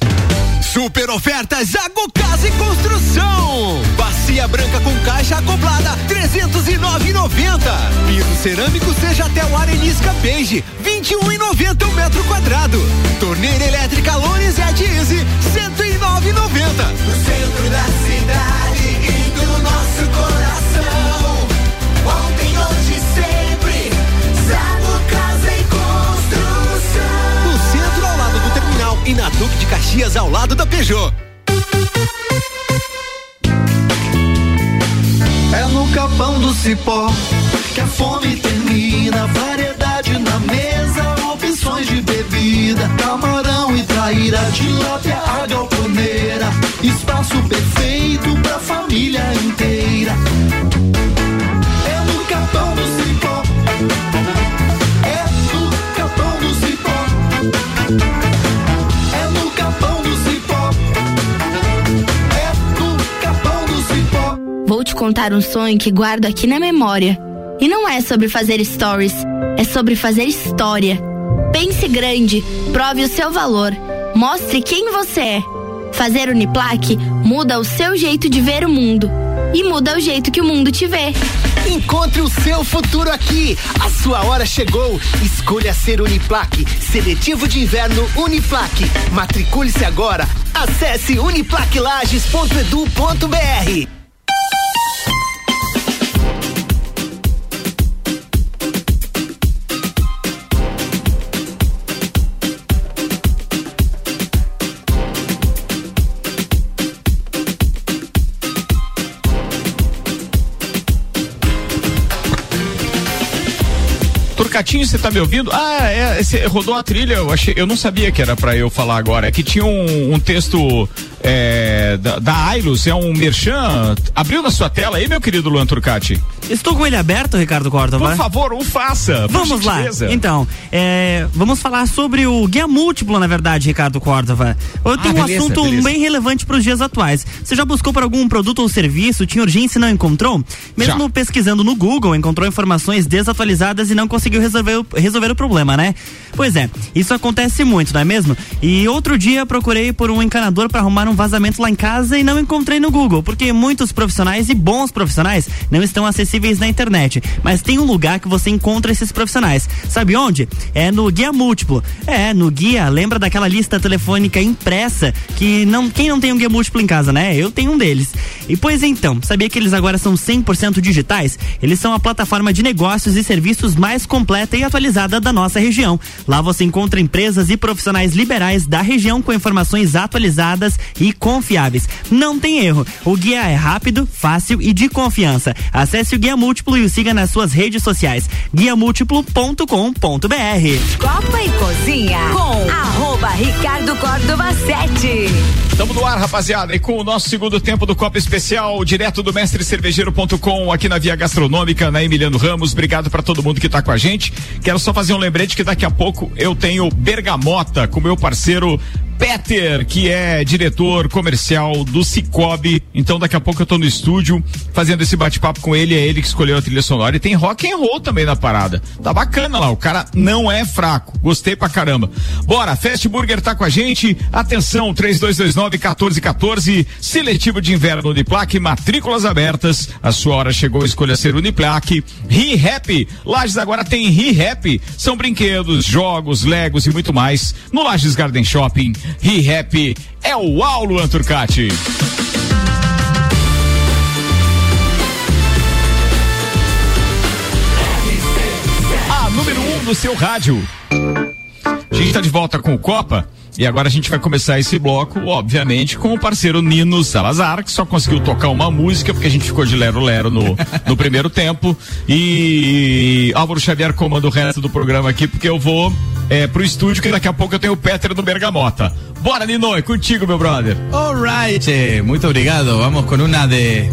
Super ofertas Zago Casa e Construção. Bacia branca com caixa acoplada 309,90. Piso cerâmico seja até o arenisca beige 21,90 o metro quadrado. Torneira elétrica de Easy 109,90. No centro da cidade na Duque de Caxias, ao lado da Peugeot. É no capão do cipó que a fome termina. Variedade na mesa, opções de bebida. Camarão e traíra, tilápia, a galponeira. Espaço perfeito pra família inteira. Vou te contar um sonho que guardo aqui na memória. E não é sobre fazer stories, é sobre fazer história. Pense grande, prove o seu valor, mostre quem você é. Fazer Uniplaque muda o seu jeito de ver o mundo e muda o jeito que o mundo te vê. Encontre o seu futuro aqui. A sua hora chegou. Escolha ser Uniplaque. Seletivo de inverno Uniplaque. Matricule-se agora. Acesse uniplaquelages.edu.br. Turcatinho, você tá me ouvindo? Ah, é, rodou a trilha, eu achei, eu não sabia que era pra eu falar agora. É que tinha um, um texto é, da, da Ailus, é um merchan. Abriu na sua tela aí, meu querido Luan Turcati? Estou com ele aberto, Ricardo Córdova. Por favor, o faça. Vamos lá. Então, é, vamos falar sobre o guia múltiplo, na verdade, Ricardo Córdova. Eu tenho um Ah, beleza, assunto beleza. bem relevante para os dias atuais. Você já buscou por algum produto ou serviço, tinha urgência e não encontrou? Mesmo pesquisando no Google, encontrou informações desatualizadas e não conseguiu resolver, o- resolver o problema, né? Pois é, isso acontece muito, não é mesmo? E outro dia procurei por um encanador para arrumar um vazamento lá em casa e não encontrei no Google, porque muitos profissionais e bons profissionais não estão acessíveis na internet. Mas tem um lugar que você encontra esses profissionais. Sabe onde? É no Guia Múltiplo. É, no guia, lembra daquela lista telefônica impressa que não, quem não tem um guia múltiplo em casa, né? Eu tenho um deles. E pois então, sabia que eles agora são 100% digitais? Eles são a plataforma de negócios e serviços mais completa e atualizada da nossa região. Lá você encontra empresas e profissionais liberais da região com informações atualizadas e confiáveis. Não tem erro. O guia é rápido, fácil e de confiança. Acesse o Guia Múltiplo e o siga nas suas redes sociais. guiamúltiplo.com.br. Copa e Cozinha com arroba Ricardo Córdova 7. Estamos no ar, rapaziada, e com o nosso segundo tempo do Copa Especial, direto do mestrecervejeiro.com, aqui na Via Gastronômica, na Emiliano Ramos. Obrigado para todo mundo que tá com a gente. Quero só fazer um lembrete que daqui a pouco eu tenho Bergamota com meu parceiro Peter, que é diretor comercial do Cicobi. Então daqui a pouco eu tô no estúdio fazendo esse bate-papo com ele, é ele que escolheu a trilha sonora e tem rock and roll também na parada. Tá bacana lá, o cara não é fraco. Gostei pra caramba. Bora, Fast Burger tá com a gente. Atenção, 3229 1414, seletivo de inverno Uniplaque, matrículas abertas. A sua hora chegou, escolha ser Uniplaque. Ri-Happy, Lages agora tem Ri-Happy. São brinquedos, jogos, legos e muito mais. No Lages Garden Shopping, Ri-Happy é o Uau, Luan Turcati. A número 1 um do seu rádio. A gente está de volta com o Copa. E agora a gente vai começar esse bloco, obviamente, com o parceiro Nino Salazar, que só conseguiu tocar uma música, porque a gente ficou de lero-lero no, no primeiro tempo. E Álvaro Xavier comanda o resto do programa aqui, porque eu vou é, pro estúdio, que daqui a pouco eu tenho o Peter do Bergamota. Bora, Nino, é contigo, meu brother. Alright, muito obrigado. Vamos con una de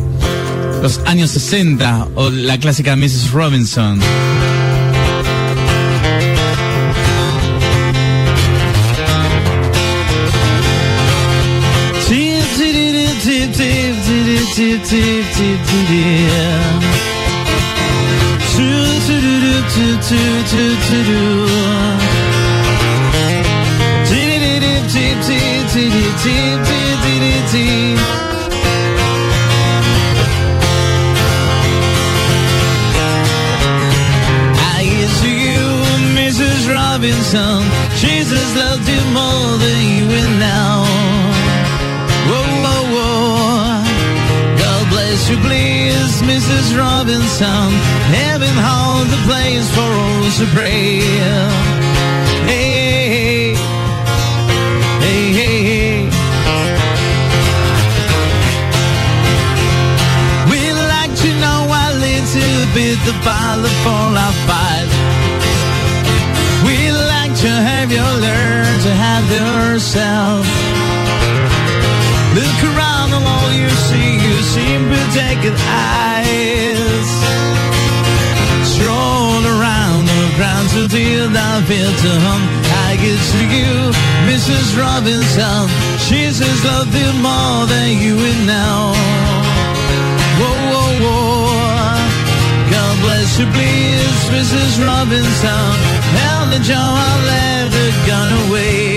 los años 60 o la clásica Mrs. Robinson. do do do do do. Do do do do Robinson. Jesus loved you more than you will now. You, please, Mrs. Robinson. Heaven hold the place for all to pray. Hey, hey, hey, hey, hey. We'd like to know a little bit about the fall of five. We'd like to have you learn to have yourself. Look around and all you see, you see protected eyes. Stroll around the grounds until I feel to home. I guess to you, Mrs. Robinson, Jesus loved you more than you would know. Whoa, whoa, whoa. God bless you, please, Mrs. Robinson. Hell the John, I left the gun away.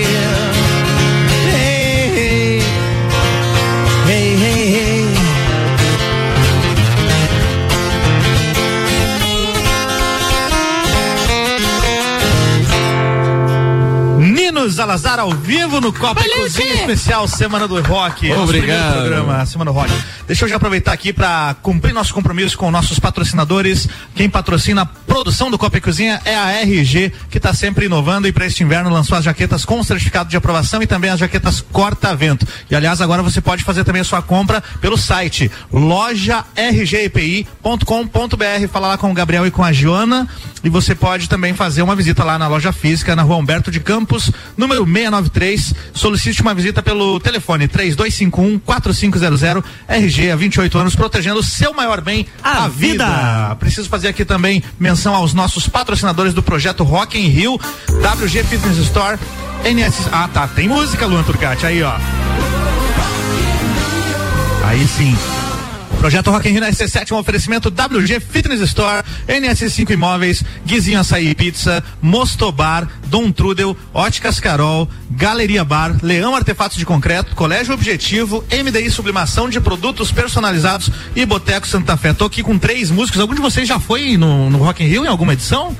Nino Salazar ao vivo no Copa e Cozinha Especial Semana do Rock. Obrigado. Programa, Semana do Rock. Deixa eu já aproveitar aqui para cumprir nosso compromisso com nossos patrocinadores. Quem patrocina a produção do Copa e Cozinha é a RG, que está sempre inovando e para este inverno lançou as jaquetas com certificado de aprovação e também as jaquetas corta-vento. E aliás, agora você pode fazer também a sua compra pelo site lojargpi.com.br. Fala lá com o Gabriel e com a Joana. E você pode também fazer uma visita lá na loja física, na rua Humberto de Campos, número 693. Solicite uma visita pelo telefone 3251-4500, RG há 28 anos, protegendo o seu maior bem, a, vida. Preciso fazer aqui também menção aos nossos patrocinadores do projeto Rock in Rio, WG Fitness Store, NS. Ah, tá. Tem música, Luan Turcati, aí, ó. Aí sim. Projeto Rock in Rio na SC7, um oferecimento WG Fitness Store, NS5 Imóveis, Guizinho Açaí Pizza, Mostobar, Dom Trudel, Óticas Carol, Galeria Bar, Leão Artefatos de Concreto, Colégio Objetivo, MDI Sublimação de Produtos Personalizados e Boteco Santa Fé. Tô aqui com três músicos. Algum de vocês já foi no, no Rock in Rio em alguma edição?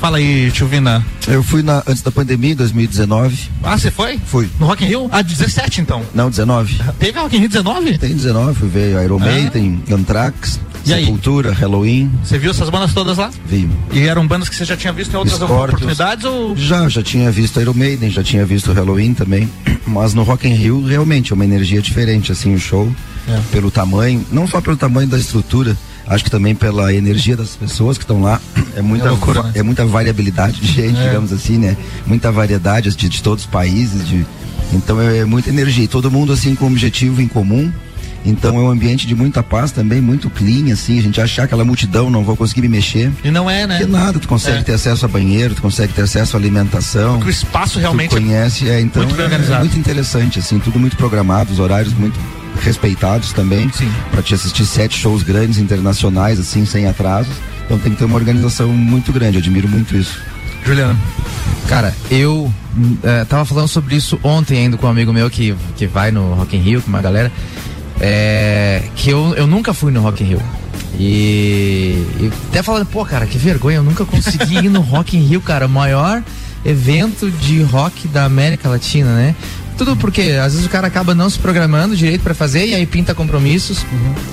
Fala aí, tio Vina. Eu fui na, antes da pandemia, em 2019. Ah, você foi? Fui. No Rock in Rio? Ah, 17 então. Não, 19. Teve Rock in Rio 19? Tem 19, fui ver Iron Ah. Maiden, Anthrax, E aí? Sepultura, Halloween. Você viu essas bandas todas lá? Vi. E eram bandas que você já tinha visto em outras Scorpions. oportunidades ou Já, já tinha visto Iron Maiden, já tinha visto Halloween também. Mas no Rock in Rio, realmente, é uma energia diferente, assim, o show. É. Pelo tamanho, não só pelo tamanho da estrutura, acho que também pela energia das pessoas que estão lá. É muita, É loucura, né? é muita variabilidade de gente, É. digamos assim, né? Muita variedade de, de todos os países, de, então é muita energia. E todo mundo, assim, com um objetivo em comum. Então é um ambiente de muita paz também, muito clean, assim, a gente achar aquela multidão, não vou conseguir me mexer. E não é, né? Que nada, tu consegue É. ter acesso a banheiro, tu consegue ter acesso à alimentação. Porque o espaço realmente tu conhece, é, então muito é organizado. muito interessante, assim, tudo muito programado, os horários muito respeitados também. Sim. Pra te assistir sete shows grandes internacionais, assim, sem atrasos. Então tem que ter uma organização muito grande, admiro muito isso. Juliana. Cara, eu hum, eh, tava falando sobre isso ontem ainda com um amigo meu que, que vai no Rock in Rio, com uma galera. é, que eu, eu nunca fui no Rock in Rio. E, e até falando, pô, cara, que vergonha, eu nunca consegui ir no Rock in Rio, cara, o maior evento de rock da América Latina, né? Tudo porque às vezes o cara acaba não se programando direito pra fazer e aí pinta compromissos.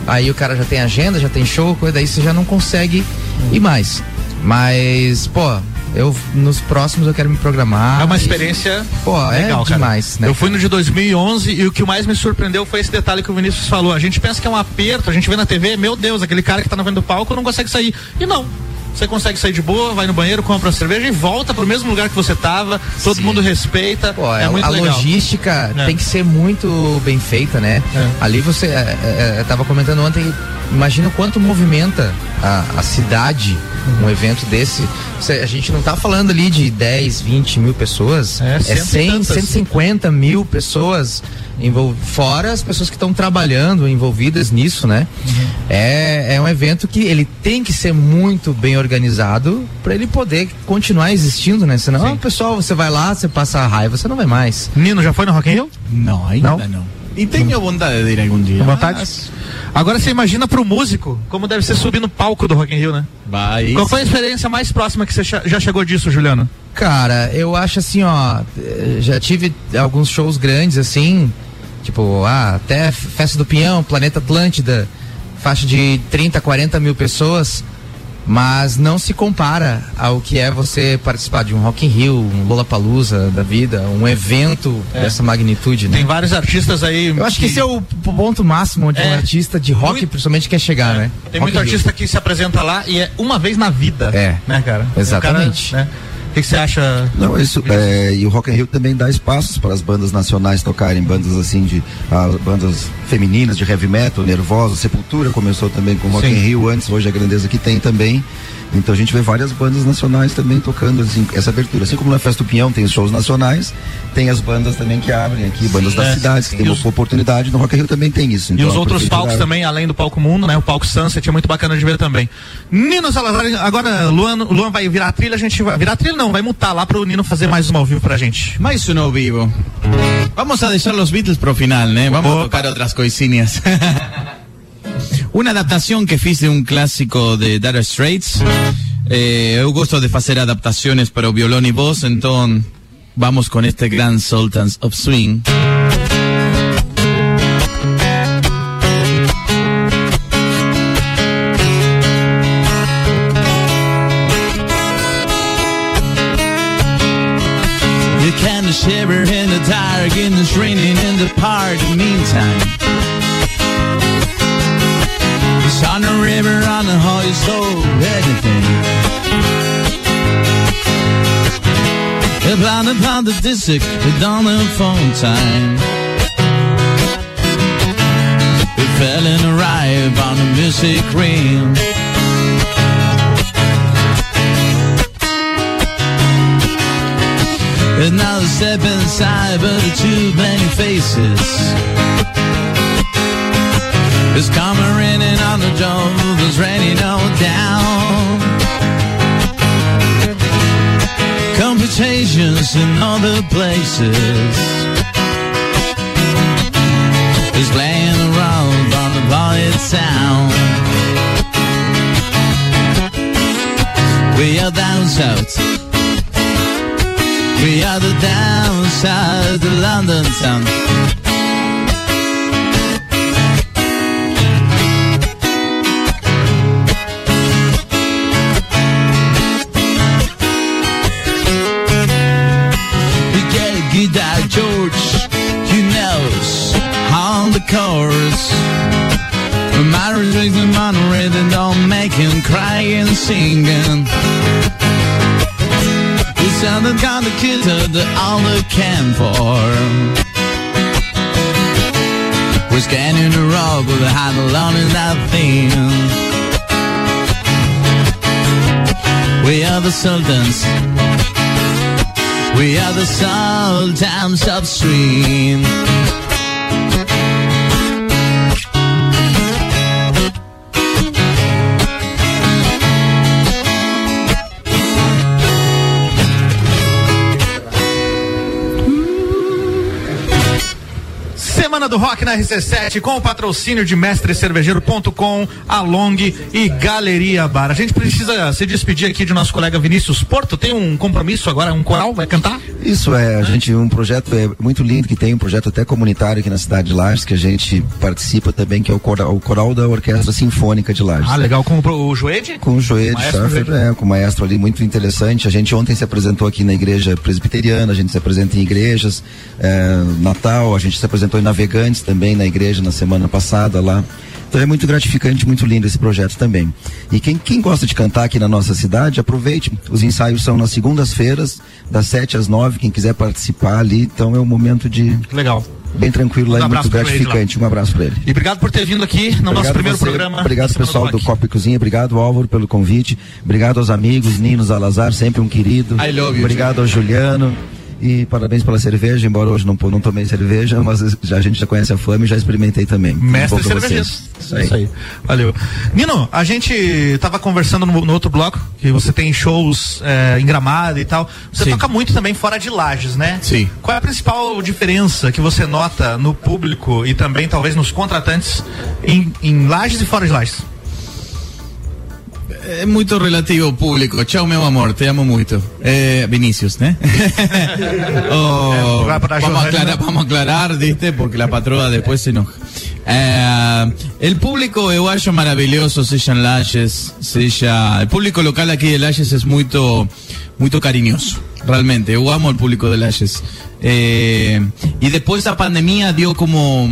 Aí o cara já tem agenda, já tem show, coisa daí você já não consegue ir mais. Mas, pô, eu nos próximos eu quero me programar. É uma e- experiência Pô, é legal, cara. demais, né? Eu fui no de 2011 e o que mais me surpreendeu foi esse detalhe que o Vinícius falou. A gente pensa que é um aperto, a gente vê na TV, meu Deus, aquele cara que tá na frente do palco não consegue sair. E não. Você consegue sair de boa, vai no banheiro, compra uma cerveja e volta pro mesmo lugar que você tava. Todo mundo respeita. Pô, é a- muito a legal. logística É. tem que ser muito bem feita, né? Ali você, é, é, é, tava comentando ontem, imagina o quanto movimenta a, a cidade Uhum. um evento desse. Você- a gente não tá falando ali de 10, 20 mil pessoas, é, cento e 100, tantas. 150 mil pessoas, envol- fora as pessoas que estão trabalhando, envolvidas nisso, né? Uhum. É, é um evento que ele tem que ser muito bem organizado para ele poder continuar existindo, né? Senão, o pessoal, você vai lá, você passa a raiva, você não vai mais. Nino, já foi no Rock in Rio? No, ainda no. E tenho vontade de ir día. Com vontade? Agora você imagina pro músico como deve ser subir no palco do Rock in Rio, né? Vai. Qual foi a experiência mais próxima que você já chegou disso, Juliano? Cara, eu acho assim, ó, eh, já tive alguns shows grandes assim, tipo, ah, até Festa do Pinhão, Planeta Atlântida, faixa de 30, 40 mil pessoas, mas não se compara ao que é você participar de um Rock in Rio, um Lollapalooza da vida, um evento É. dessa magnitude, né? Tem vários artistas aí. Eu acho que esse é o ponto máximo onde um artista de rock, principalmente, quer chegar, né? Tem Rock muito in Rio. artista que se apresenta lá e é uma vez na vida. É. Né, cara? Exatamente. O cara, né? O que, que você acha? Não, isso, é, e o Rock in Rio também dá espaços para as bandas nacionais tocarem, bandas assim de ah, bandas femininas de heavy metal, Nervosa, Sepultura começou também com o Rock Sim. in Rio antes, hoje a grandeza que tem também. Então a gente vê várias bandas nacionais também tocando assim, essa abertura. Assim como na Festa do Pinhão tem os shows nacionais, tem as bandas também que abrem aqui, bandas das é. cidades, que tem E uma os- oportunidade. No Rock Rio também tem isso. E Então, os a outros palcos também, além do palco Mundo, né? O palco Sunset é muito bacana de ver também. Nino Salazar, agora Luan, Luan vai virar a trilha, a gente vai. Virar a trilha não, vai mutar lá pro Nino fazer mais uma ao vivo pra gente. Mais uno ao vivo. Vamos a deixar los Beatles pro final, né? Vamos a tocar outras coisinhas. Una adaptación que fiz de un clásico de Dire Straits. Eh, eu de fazer adaptaciones para violón e voz, então vamos con este gran Sultans of Swing. On the river, on the how you sold. The Round upon the district, we don't have phone time. We fell in a riot on the music ring. Another step inside, but too many faces. It's coming raining on the job, it's raining all down. Computations in other places. It's playing around on the volume sound. We are down south. We are the downside of London town. That all they can for. We're scanning the road with a handle on in that thing. We are the sultans. We are the sultans upstream. Semana do Rock na RC7 com o patrocínio de mestrecervejeiro.com, Along e Galeria Bar. A gente precisa se despedir aqui de nosso colega Vinícius Porto. Tem um compromisso agora, um coral, vai cantar? Isso é, a gente, um projeto é muito lindo que tem, um projeto até comunitário aqui na cidade de Lages, que a gente participa também, que é o coral, o coral da Orquestra Sinfônica de Lages. Ah, legal, com o, o Joede? Com o Joede, Joede. é, com o maestro ali, muito interessante. A gente ontem se apresentou aqui na igreja presbiteriana, a gente se apresenta em igrejas, é, Natal, a gente se apresentou em Também na igreja na semana passada lá. Então é muito gratificante, muito lindo esse projeto também. E quem, quem gosta de cantar aqui na nossa cidade, aproveite. Os ensaios são nas segundas-feiras, das 7 às 9, quem quiser participar ali, então é um momento de. Legal. Bem tranquilo lá Um e muito gratificante. Um abraço para ele. E obrigado por ter vindo aqui no nosso Obrigado primeiro você, programa. Obrigado, pessoal do, Rock. Copa e Cozinha. Obrigado, Álvaro, pelo convite. Obrigado aos amigos, Ninos Alazar, sempre um querido. I love you, Obrigado ao Juliano. E parabéns pela cerveja, embora hoje não, não tomei cerveja, mas já, a gente já conhece a fama e já experimentei também. Mestre pra cervejeiro. vocês. Isso aí. Valeu. Nino, a gente tava conversando no, no outro bloco, que você tem shows é, em Gramado e tal. Você Sim. toca muito também fora de Lages, né? Sim. Qual é a principal diferença que você nota no público e também talvez nos contratantes em, em Lages e fora de Lages? É muito relativo público. Tchau, meu amor, te amo muito. É, Vinícius, né? Oh, vamos, aclarar, vamos a aclarar, ¿viste? Porque la patroa después se enoja. Eh, el público eu acho maravilhoso, seja em Lages, seja... El público local aqui de Lages es muito, muito cariñoso, realmente. Eu amo el público de Lages. Eh, y después la pandemia dio como...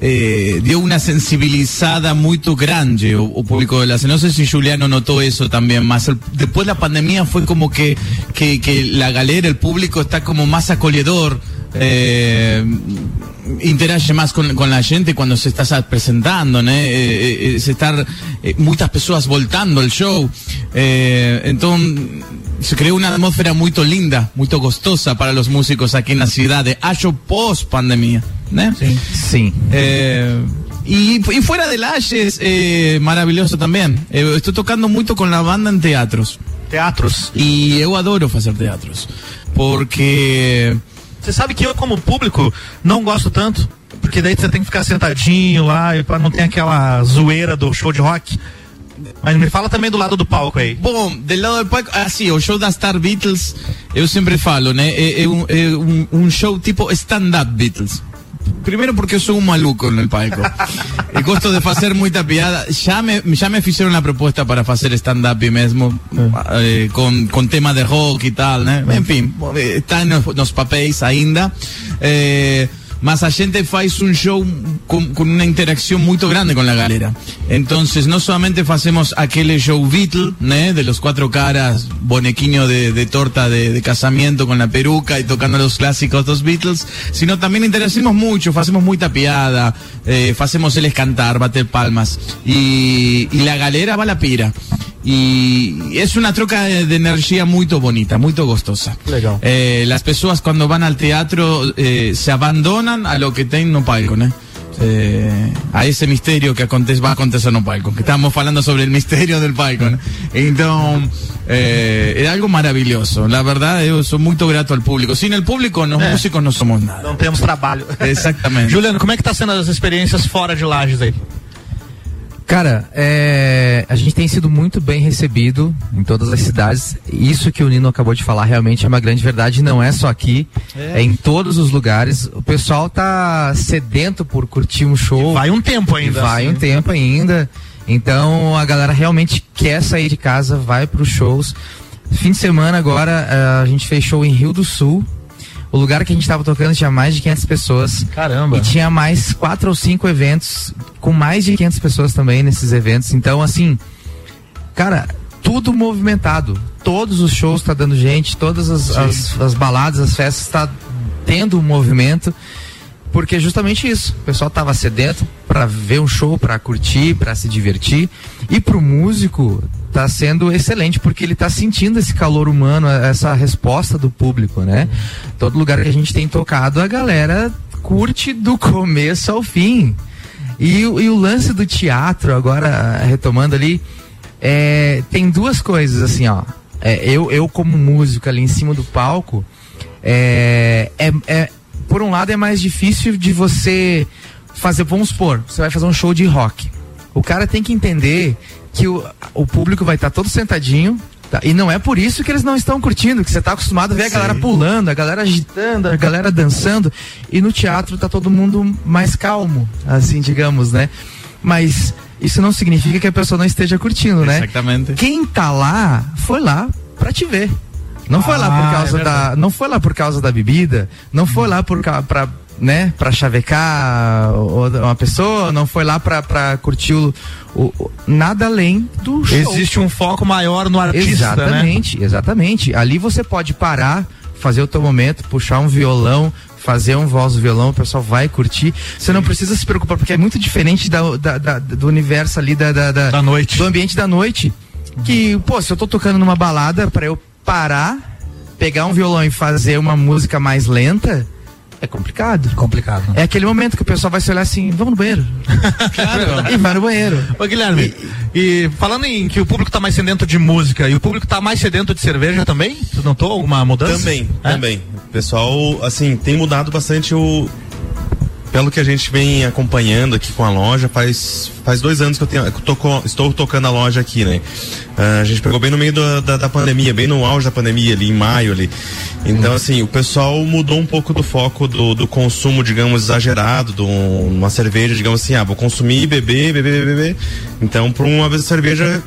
eh, dio una sensibilizada muy grande o, o público de la no sé si Juliano notó eso también más. El- después de la pandemia fue como que, que, que la galera el público está como más acogedor eh, interage más con, con la gente cuando se está presentando ¿no? Eh, eh, eh, se están eh, muchas personas voltando el show eh, entonces se creó una atmósfera muy linda, muy gostosa para los músicos aquí en la ciudad de año post pandemia. ¿no? Sí. Eh, y, y fuera de Lashes, eh, maravilloso también. Eh, estoy tocando mucho con la banda en teatros. Teatros. Y yo adoro hacer teatros. Porque. Você sabe que eu, como público, não gosto tanto, porque daí você tem que ficar sentadinho lá e pra não ter aquela zoeira do show de rock. Mas me fala também do lado do palco aí. Bom, del lado del palco, assim, o show da Star Beatles, eu sempre falo, né? É, é um, é um, um show tipo stand-up Beatles. Primeiro porque eu sou um maluco no palco. e gosto de fazer muita piada. Já me, já me fizeram a proposta para fazer stand-up mesmo, eh, com, com tema de rock e tal, né? Enfim, eh, está nos, nos papéis ainda. Eh, mas a gente faz un show con, con una interacción muy grande con la galera. Entonces, no solamente hacemos aquel show Beatle, ¿né? de los cuatro caras, bonequinho de, de torta de, de casamiento con la peruca y tocando los clásicos dos Beatles, sino también interacimos mucho, hacemos muy tapiada, eh, hacemos eles cantar, bater palmas, y, y la galera va a la pira. Y es una troca de, de energía muy bonita, muy gostosa. Eh, las personas cuando van al teatro eh, se abandonan a lo que tienen no palco, ¿no? Eh, a ese misterio que acontece, va a acontecer no palco, que estamos hablando sobre el misterio del palco, ¿no? Entonces, eh, es algo maravilloso. La verdad, yo soy muy grato al público. Sin el público, los É. músicos no somos nada. Não temos trabalho. Exatamente. Juliano, como é que tá sendo as experiências fora de Lages aí? Cara, é, a gente tem sido muito bem recebido em todas as cidades. Isso que o Nino acabou de falar realmente é uma grande verdade. Não é só aqui, é, em todos os lugares. O pessoal tá sedento por curtir um show. vai um tempo ainda, E Vai assim. um tempo ainda. Então a galera realmente quer sair de casa, vai para os shows. Fim de semana agora eh, a gente fez show em Rio do Sul. O lugar que a gente estava tocando tinha mais de 500 pessoas. Caramba. E tinha mais quatro ou cinco eventos com mais de 500 pessoas também nesses eventos. Então, assim, cara, tudo movimentado. Todos os shows tá dando gente, todas as, as, as baladas, as festas tá tendo um movimento. Porque é justamente isso. O pessoal tava sedento para ver um show, para curtir, para se divertir. E pro músico tá sendo excelente porque ele tá sentindo esse calor humano, essa resposta do público, né? Todo lugar que a gente tem tocado, a galera curte do começo ao fim. E, o- e o lance do teatro, agora retomando ali, é, tem duas coisas assim, ó. É, eu, eu como músico ali em cima do palco, é, é, é- por um lado é mais difícil de você fazer, vamos supor, você vai fazer um show de rock. O cara tem que entender que o, o público vai estar todo sentadinho, tá? e não é por isso que eles não estão curtindo, que você está acostumado a ver a galera pulando, a galera agitando, a galera dançando, e no teatro tá todo mundo mais calmo, assim, digamos, né? Mas isso não significa que a pessoa não esteja curtindo, né? Exatamente. Quem tá lá foi lá pra te ver. Não foi lá Ah, por é causa da, verdade. não foi lá por causa da bebida, não foi lá por pra, né, para chavecar uma pessoa, não foi lá pra, pra curtir o, o- nada além do show. Existe um foco maior no artista, né? Exatamente, exatamente. Ali você pode parar, fazer o teu momento, puxar um violão, fazer um voz do violão, o pessoal vai curtir. Você não precisa se preocupar, porque é muito diferente da, da- da- do universo ali da, da, da- noite. do ambiente da noite. Que, pô, se eu tô tocando numa balada pra eu parar, pegar um violão e fazer uma música mais lenta, é complicado. Complicado. É aquele momento que o pessoal vai se olhar assim, vamos no banheiro. Claro. E vai no banheiro. Ô Guilherme, e, falando em que o público tá mais sedento de música e o público tá mais sedento de cerveja também? Tu notou alguma mudança? Também, É? também. O pessoal, assim, tem mudado bastante o. Pelo que a gente vem acompanhando aqui com a loja, faz, faz dois anos que eu, tenho, que eu toco- estou tocando a loja aqui, né? Ah, a gente pegou bem no meio da, da, da pandemia, bem no auge da pandemia ali, em maio ali. Então, assim, o pessoal mudou um pouco do foco do, do consumo, digamos, exagerado, de um- uma cerveja, digamos assim, ah, vou consumir, beber, beber, beber, beber. Então, por uma vez cerveja,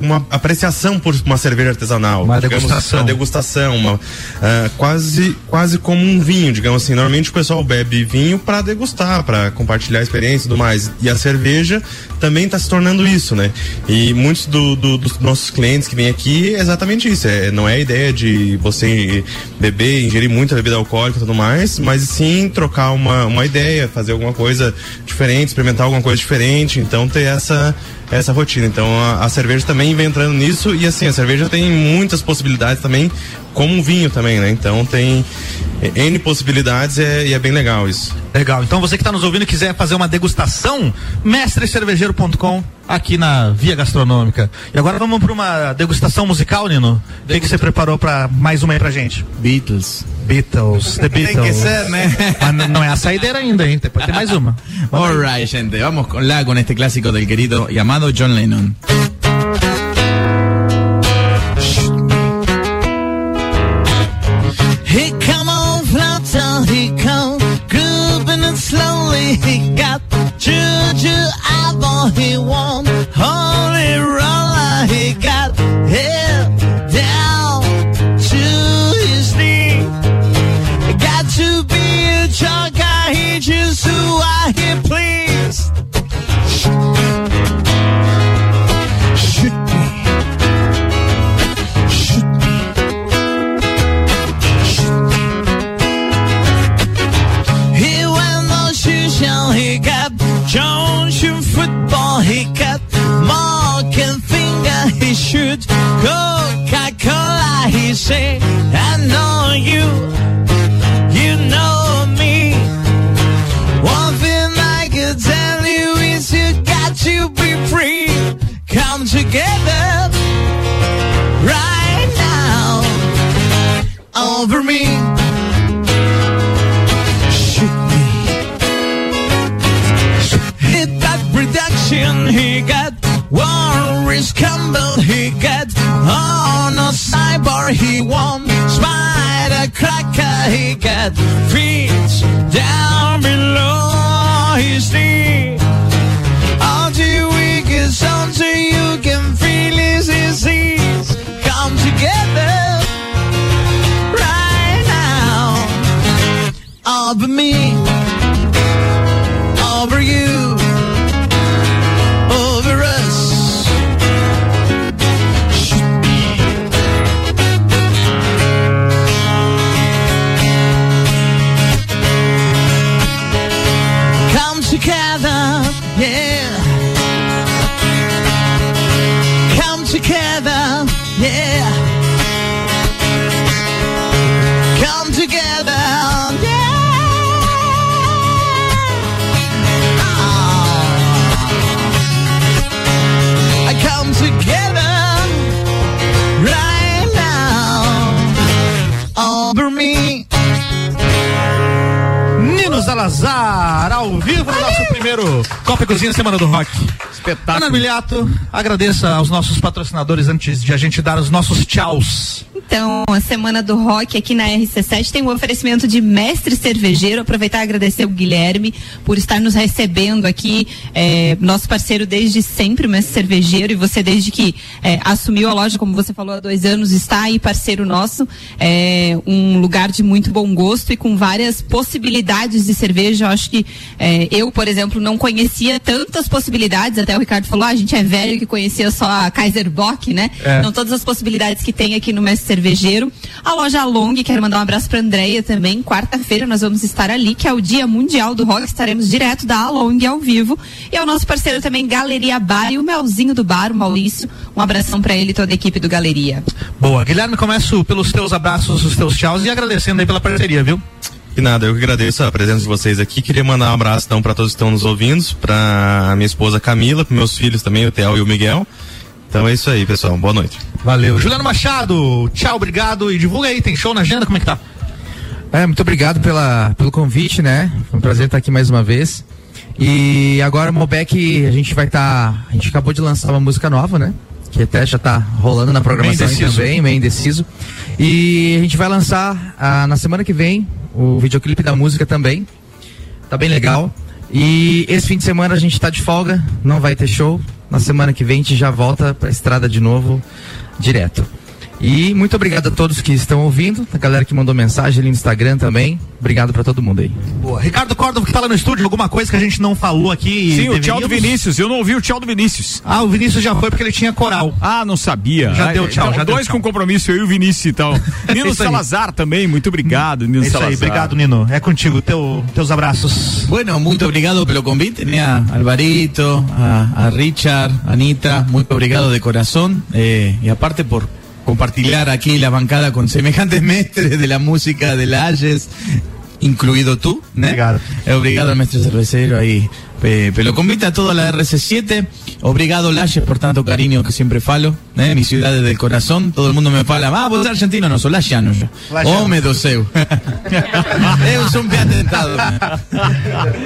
uma apreciação por uma cerveja artesanal. Uma digamos, degustação. uma degustação, uma, ah, quase, quase como um vinho, digamos assim. Normalmente o pessoal bebe vinho para degustar, para compartilhar a experiência e tudo mais. E a cerveja também está se tornando isso, né? E muitos do- do- dos nossos clientes que vêm aqui é exatamente isso. É, não é a ideia de você beber, ingerir muita bebida alcoólica e tudo mais, mas sim trocar uma, uma ideia, fazer alguma coisa diferente, experimentar alguma coisa diferente. Então ter essa essa rotina. Então a, a cerveja também vem entrando nisso e assim, a cerveja tem muitas possibilidades também, como um vinho também, né? Então tem N possibilidades é- e é bem legal isso. Legal. Então você que está nos ouvindo quiser fazer uma degustação, mestrecervejeiro.com aqui na Via Gastronômica. E agora vamos para uma degustação musical, Nino. O que, que você preparou para mais uma aí pra gente? Beatles. Beatles, The Tem Beatles. que ser, né? Mas não é a saideira ainda, hein? Depois tem mais uma. Alright, gente, vamos con la con este clásico del querido y amado John Lennon. He come on, flounder, he come, grooving it slowly. He he wants, only roller he got held down to his knee. Got to be a junkie, he just who I he please. Coca-Cola, he said, I know you, you know me. One thing I could tell you is you got to be free. Come together right now over me. On a sidebar. He won Spider Cracker. He got feet down below his knee. All the wicked sounds so you can feel his disease. Come together right now over me, Salazar, ao vivo no nosso primeiro Copa e Cozinha Semana do Rock. Espetáculo. Ana Miliato, agradeça aos nossos patrocinadores antes de a gente dar os nossos tchauz. Então, a Semana do Rock aqui na RC7 tem um oferecimento de mestre cervejeiro. Aproveitar e agradecer o Guilherme por estar nos recebendo aqui, é, nosso parceiro desde sempre, mestre cervejeiro, e você desde que é, assumiu a loja, como você falou, há dois anos, está aí parceiro nosso. É um lugar de muito bom gosto e com várias possibilidades de cerveja. Eu acho que é, eu, por exemplo, não conhecia tantas possibilidades, até o Ricardo falou, ah, a gente é velho que conhecia só a Kaiser Bock, né? É. Não todas as possibilidades que tem aqui no Mestre Cervejeiro. A loja Long, quero mandar um abraço pra Andréia também. Quarta-feira nós vamos estar ali, que é o Dia Mundial do Rock. Estaremos direto da Along ao vivo. E ao nosso parceiro também, Galeria Bar e o Melzinho do Bar, o Maurício. Um abração pra ele e toda a equipe do Galeria. Boa, Guilherme, começo pelos teus abraços, os teus tchauz e agradecendo aí pela parceria, viu? E nada, eu que agradeço a presença de vocês aqui. Queria mandar um abraço então para todos que estão nos ouvindo, para minha esposa Camila, para meus filhos também, o Theo e o Miguel. Então é isso aí, pessoal. Boa noite. Valeu. Juliano Machado, tchau, obrigado e divulga aí, tem show na agenda, como é que tá? É, muito obrigado pela, pelo convite, né? Foi um prazer estar aqui mais uma vez. E agora, Mobeck, a gente vai estar. a gente acabou de lançar uma música nova, né? Que até já tá rolando na programação indeciso. também, meio indeciso. E a gente vai lançar ah, na semana que vem o videoclipe da música também. Tá bem legal. E esse fim de semana a gente tá de folga, não vai ter show. Na semana que vem a gente já volta pra estrada de novo, direto. E muito obrigado a todos que estão ouvindo, a galera que mandou mensagem ali no Instagram também. Obrigado pra todo mundo aí. Boa. Ricardo Córdova que tá lá no estúdio, alguma coisa que a gente não falou aqui. e Sim, o tchau do? Vinícius. Eu não ouvi o tchau do Vinícius. Ah, o Vinícius já foi porque ele tinha coral. Ah, não sabia. Já Ah, deu tchau, então, já deu dois tchau. com compromisso, eu e o Vinícius e tal. Nino Isso aí. Salazar também, muito obrigado, Nino É isso Salazar. aí, obrigado, Nino. É contigo, teu, teus abraços. Bueno, muito obrigado pelo convite, né? A Alvarito, a, a Richard, Anita, muito obrigado de corazón. eh, y aparte por compartir aquí la bancada con semejantes mestres de la música de la Ayes, incluido tú, ¿no? Obrigado. obrigado al mestre cervecero ahí. Eh, a toda la RC7. Obrigado, Layes, por tanto cariño que siempre falo. ¿eh? Mi ciudad del corazón. Todo el mundo me fala, ah, vos argentino, no, yo. Layano. Oh, me doceu. Eu sou um pé atentado.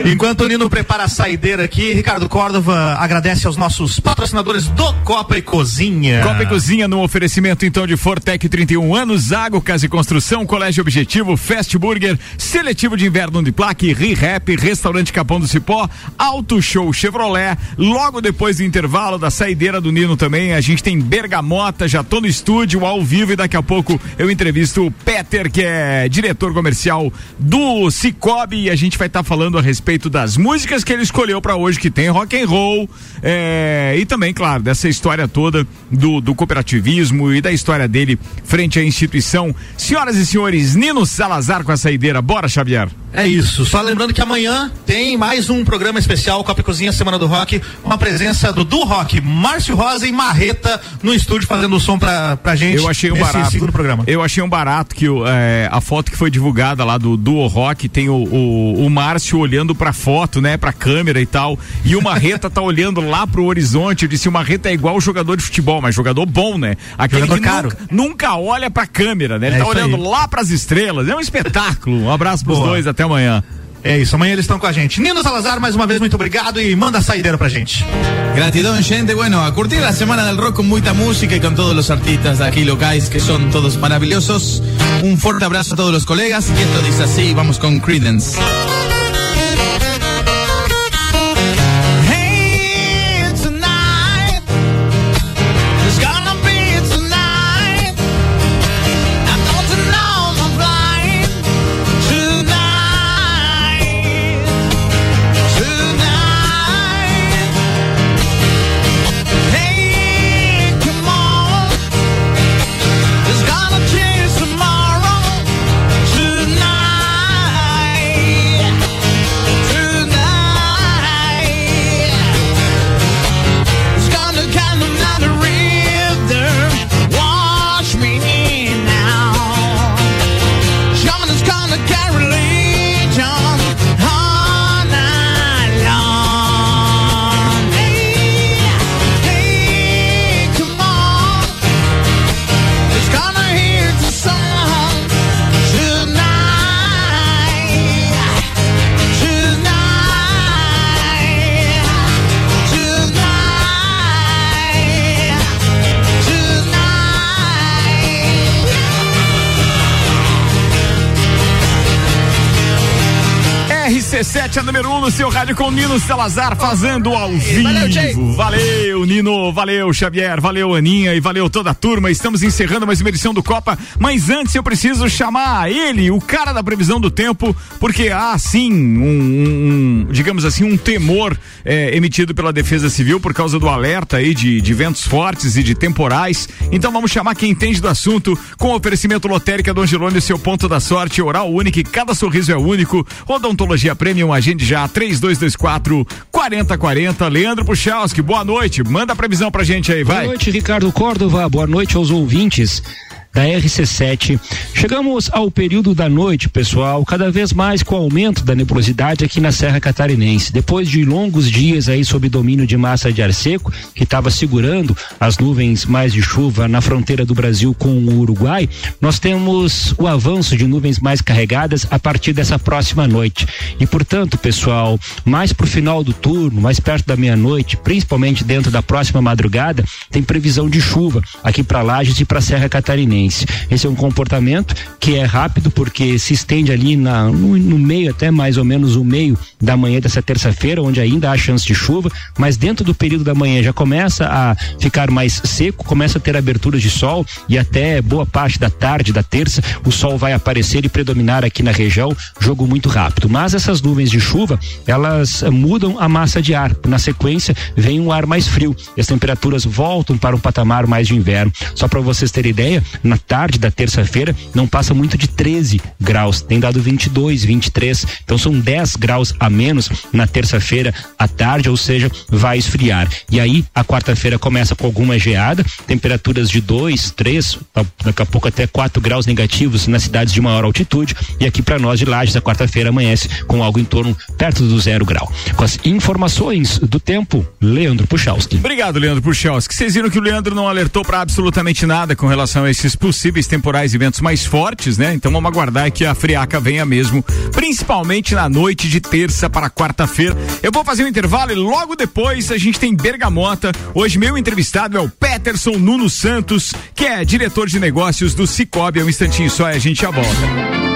Enquanto o Nino prepara a saideira aqui, Ricardo Córdova agradece aos nossos patrocinadores do Copa e Cozinha. Copa e Cozinha no oferecimento então de Fortec 31 anos, Zago Casa e Construção, Colégio Objetivo, Fast Burger, Seletivo de Inverno de Plaque, ReHap, Restaurante Capão do Cipó, Auto Show Chevrolet. Logo depois do intervalo da saideira do Nino também, a gente tem Bergamota, já tô no estúdio ao vivo e daqui a pouco eu entrevisto o Peter, que é diretor comercial do Cicobi e a gente vai estar falando a respeito das músicas que ele escolheu para hoje, que tem rock and roll, é, e também, claro, dessa história toda do, do cooperativismo e da história dele frente à instituição. Senhoras e senhores, Nino Salazar com a saideira. Bora, Xavier. É isso. Só lembrando que amanhã tem mais um programa especial Copa e Cozinha Semana do Rock, com a presença do Du Rock, Márcio Rosa e Marreta no estúdio fazendo o som pra, pra gente. Eu achei um barato. segundo programa. Eu achei um barato que é, a foto que foi divulgada lá do Duo Rock tem o, o, o Márcio olhando pra foto, né, pra câmera e tal, e o Marreta tá olhando lá pro horizonte. Eu disse: o Marreta é igual jogador de futebol, mas jogador bom, né? Aquele Jogador que caro. Nunca, nunca olha pra câmera, né? Ele É tá olhando aí. lá pras estrelas. É um espetáculo. Um abraço pros Boa. dois, até amanhã. É isso, amanhã eles estão com a gente. Nino Salazar, mais uma vez, muito obrigado e manda a saideira pra gente. Gratidão, gente. Bueno, a curtir la semana del rock con mucha música y con todos los artistas de aquí locais que son todos maravillosos. Un fuerte abrazo a todos los colegas. Y esto dice así, vamos con Credence. Rádio com Nino Salazar, fazendo ao vivo. Valeu, Nino, valeu, Xavier, valeu, Aninha e valeu toda a turma. Estamos encerrando mais uma edição do Copa, mas antes eu preciso chamar ele, o cara da previsão do tempo, porque há sim um, um- digamos assim, um temor eh, emitido pela Defesa Civil por causa do alerta aí de, de ventos fortes e de temporais. Então vamos chamar quem entende do assunto com o oferecimento lotérica do Angelone, seu ponto da sorte, oral único, e cada sorriso é único. Odontologia Premium, agende já 3224 4040. Leandro Puchalski, boa noite. Manda a previsão pra gente aí, vai. Boa noite, Ricardo Córdova. Boa noite aos ouvintes da RC7. Chegamos ao período da noite, pessoal, cada vez mais com o aumento da nebulosidade aqui na Serra Catarinense. Depois de longos dias aí sob domínio de massa de ar seco, que estava segurando as nuvens mais de chuva na fronteira do Brasil com o Uruguai, nós temos o avanço de nuvens mais carregadas a partir dessa próxima noite. E, portanto, pessoal, mais pro final do turno, mais perto da meia-noite, principalmente dentro da próxima madrugada, tem previsão de chuva aqui para Lages e para Serra Catarinense. Esse é um comportamento que é rápido porque se estende ali na, no, no meio, até mais ou menos o meio da manhã dessa terça-feira, onde ainda há chance de chuva, mas dentro do período da manhã já começa a ficar mais seco, começa a ter aberturas de sol e até boa parte da tarde da terça o sol vai aparecer e predominar aqui na região, jogo muito rápido. Mas essas nuvens de chuva, elas mudam a massa de ar. Na sequência, vem um ar mais frio e as temperaturas voltam para um patamar mais de inverno. Só para vocês terem ideia, na tarde da terça-feira não passa muito de 13 graus, tem dado 22, 23. Então são 10 graus a menos na terça-feira à tarde, ou seja, vai esfriar. E aí a quarta-feira começa com alguma geada, temperaturas de 2, 3, daqui a pouco até 4 graus negativos nas cidades de maior altitude. E aqui para nós de Lages, a quarta-feira amanhece com algo em torno perto do zero grau. Com as informações do tempo, Leandro Puchalski. Obrigado, Leandro Puchalski. Vocês viram que o Leandro não alertou para absolutamente nada com relação a esses possíveis temporais e ventos mais fortes, né? Então vamos aguardar que a friaca venha mesmo, principalmente na noite de terça para quarta-feira. Eu vou fazer um intervalo e logo depois a gente tem Bergamota. Hoje meu entrevistado é o Peterson Nuno Santos, que é diretor de negócios do Cicobi. É um instantinho só e a gente já volta.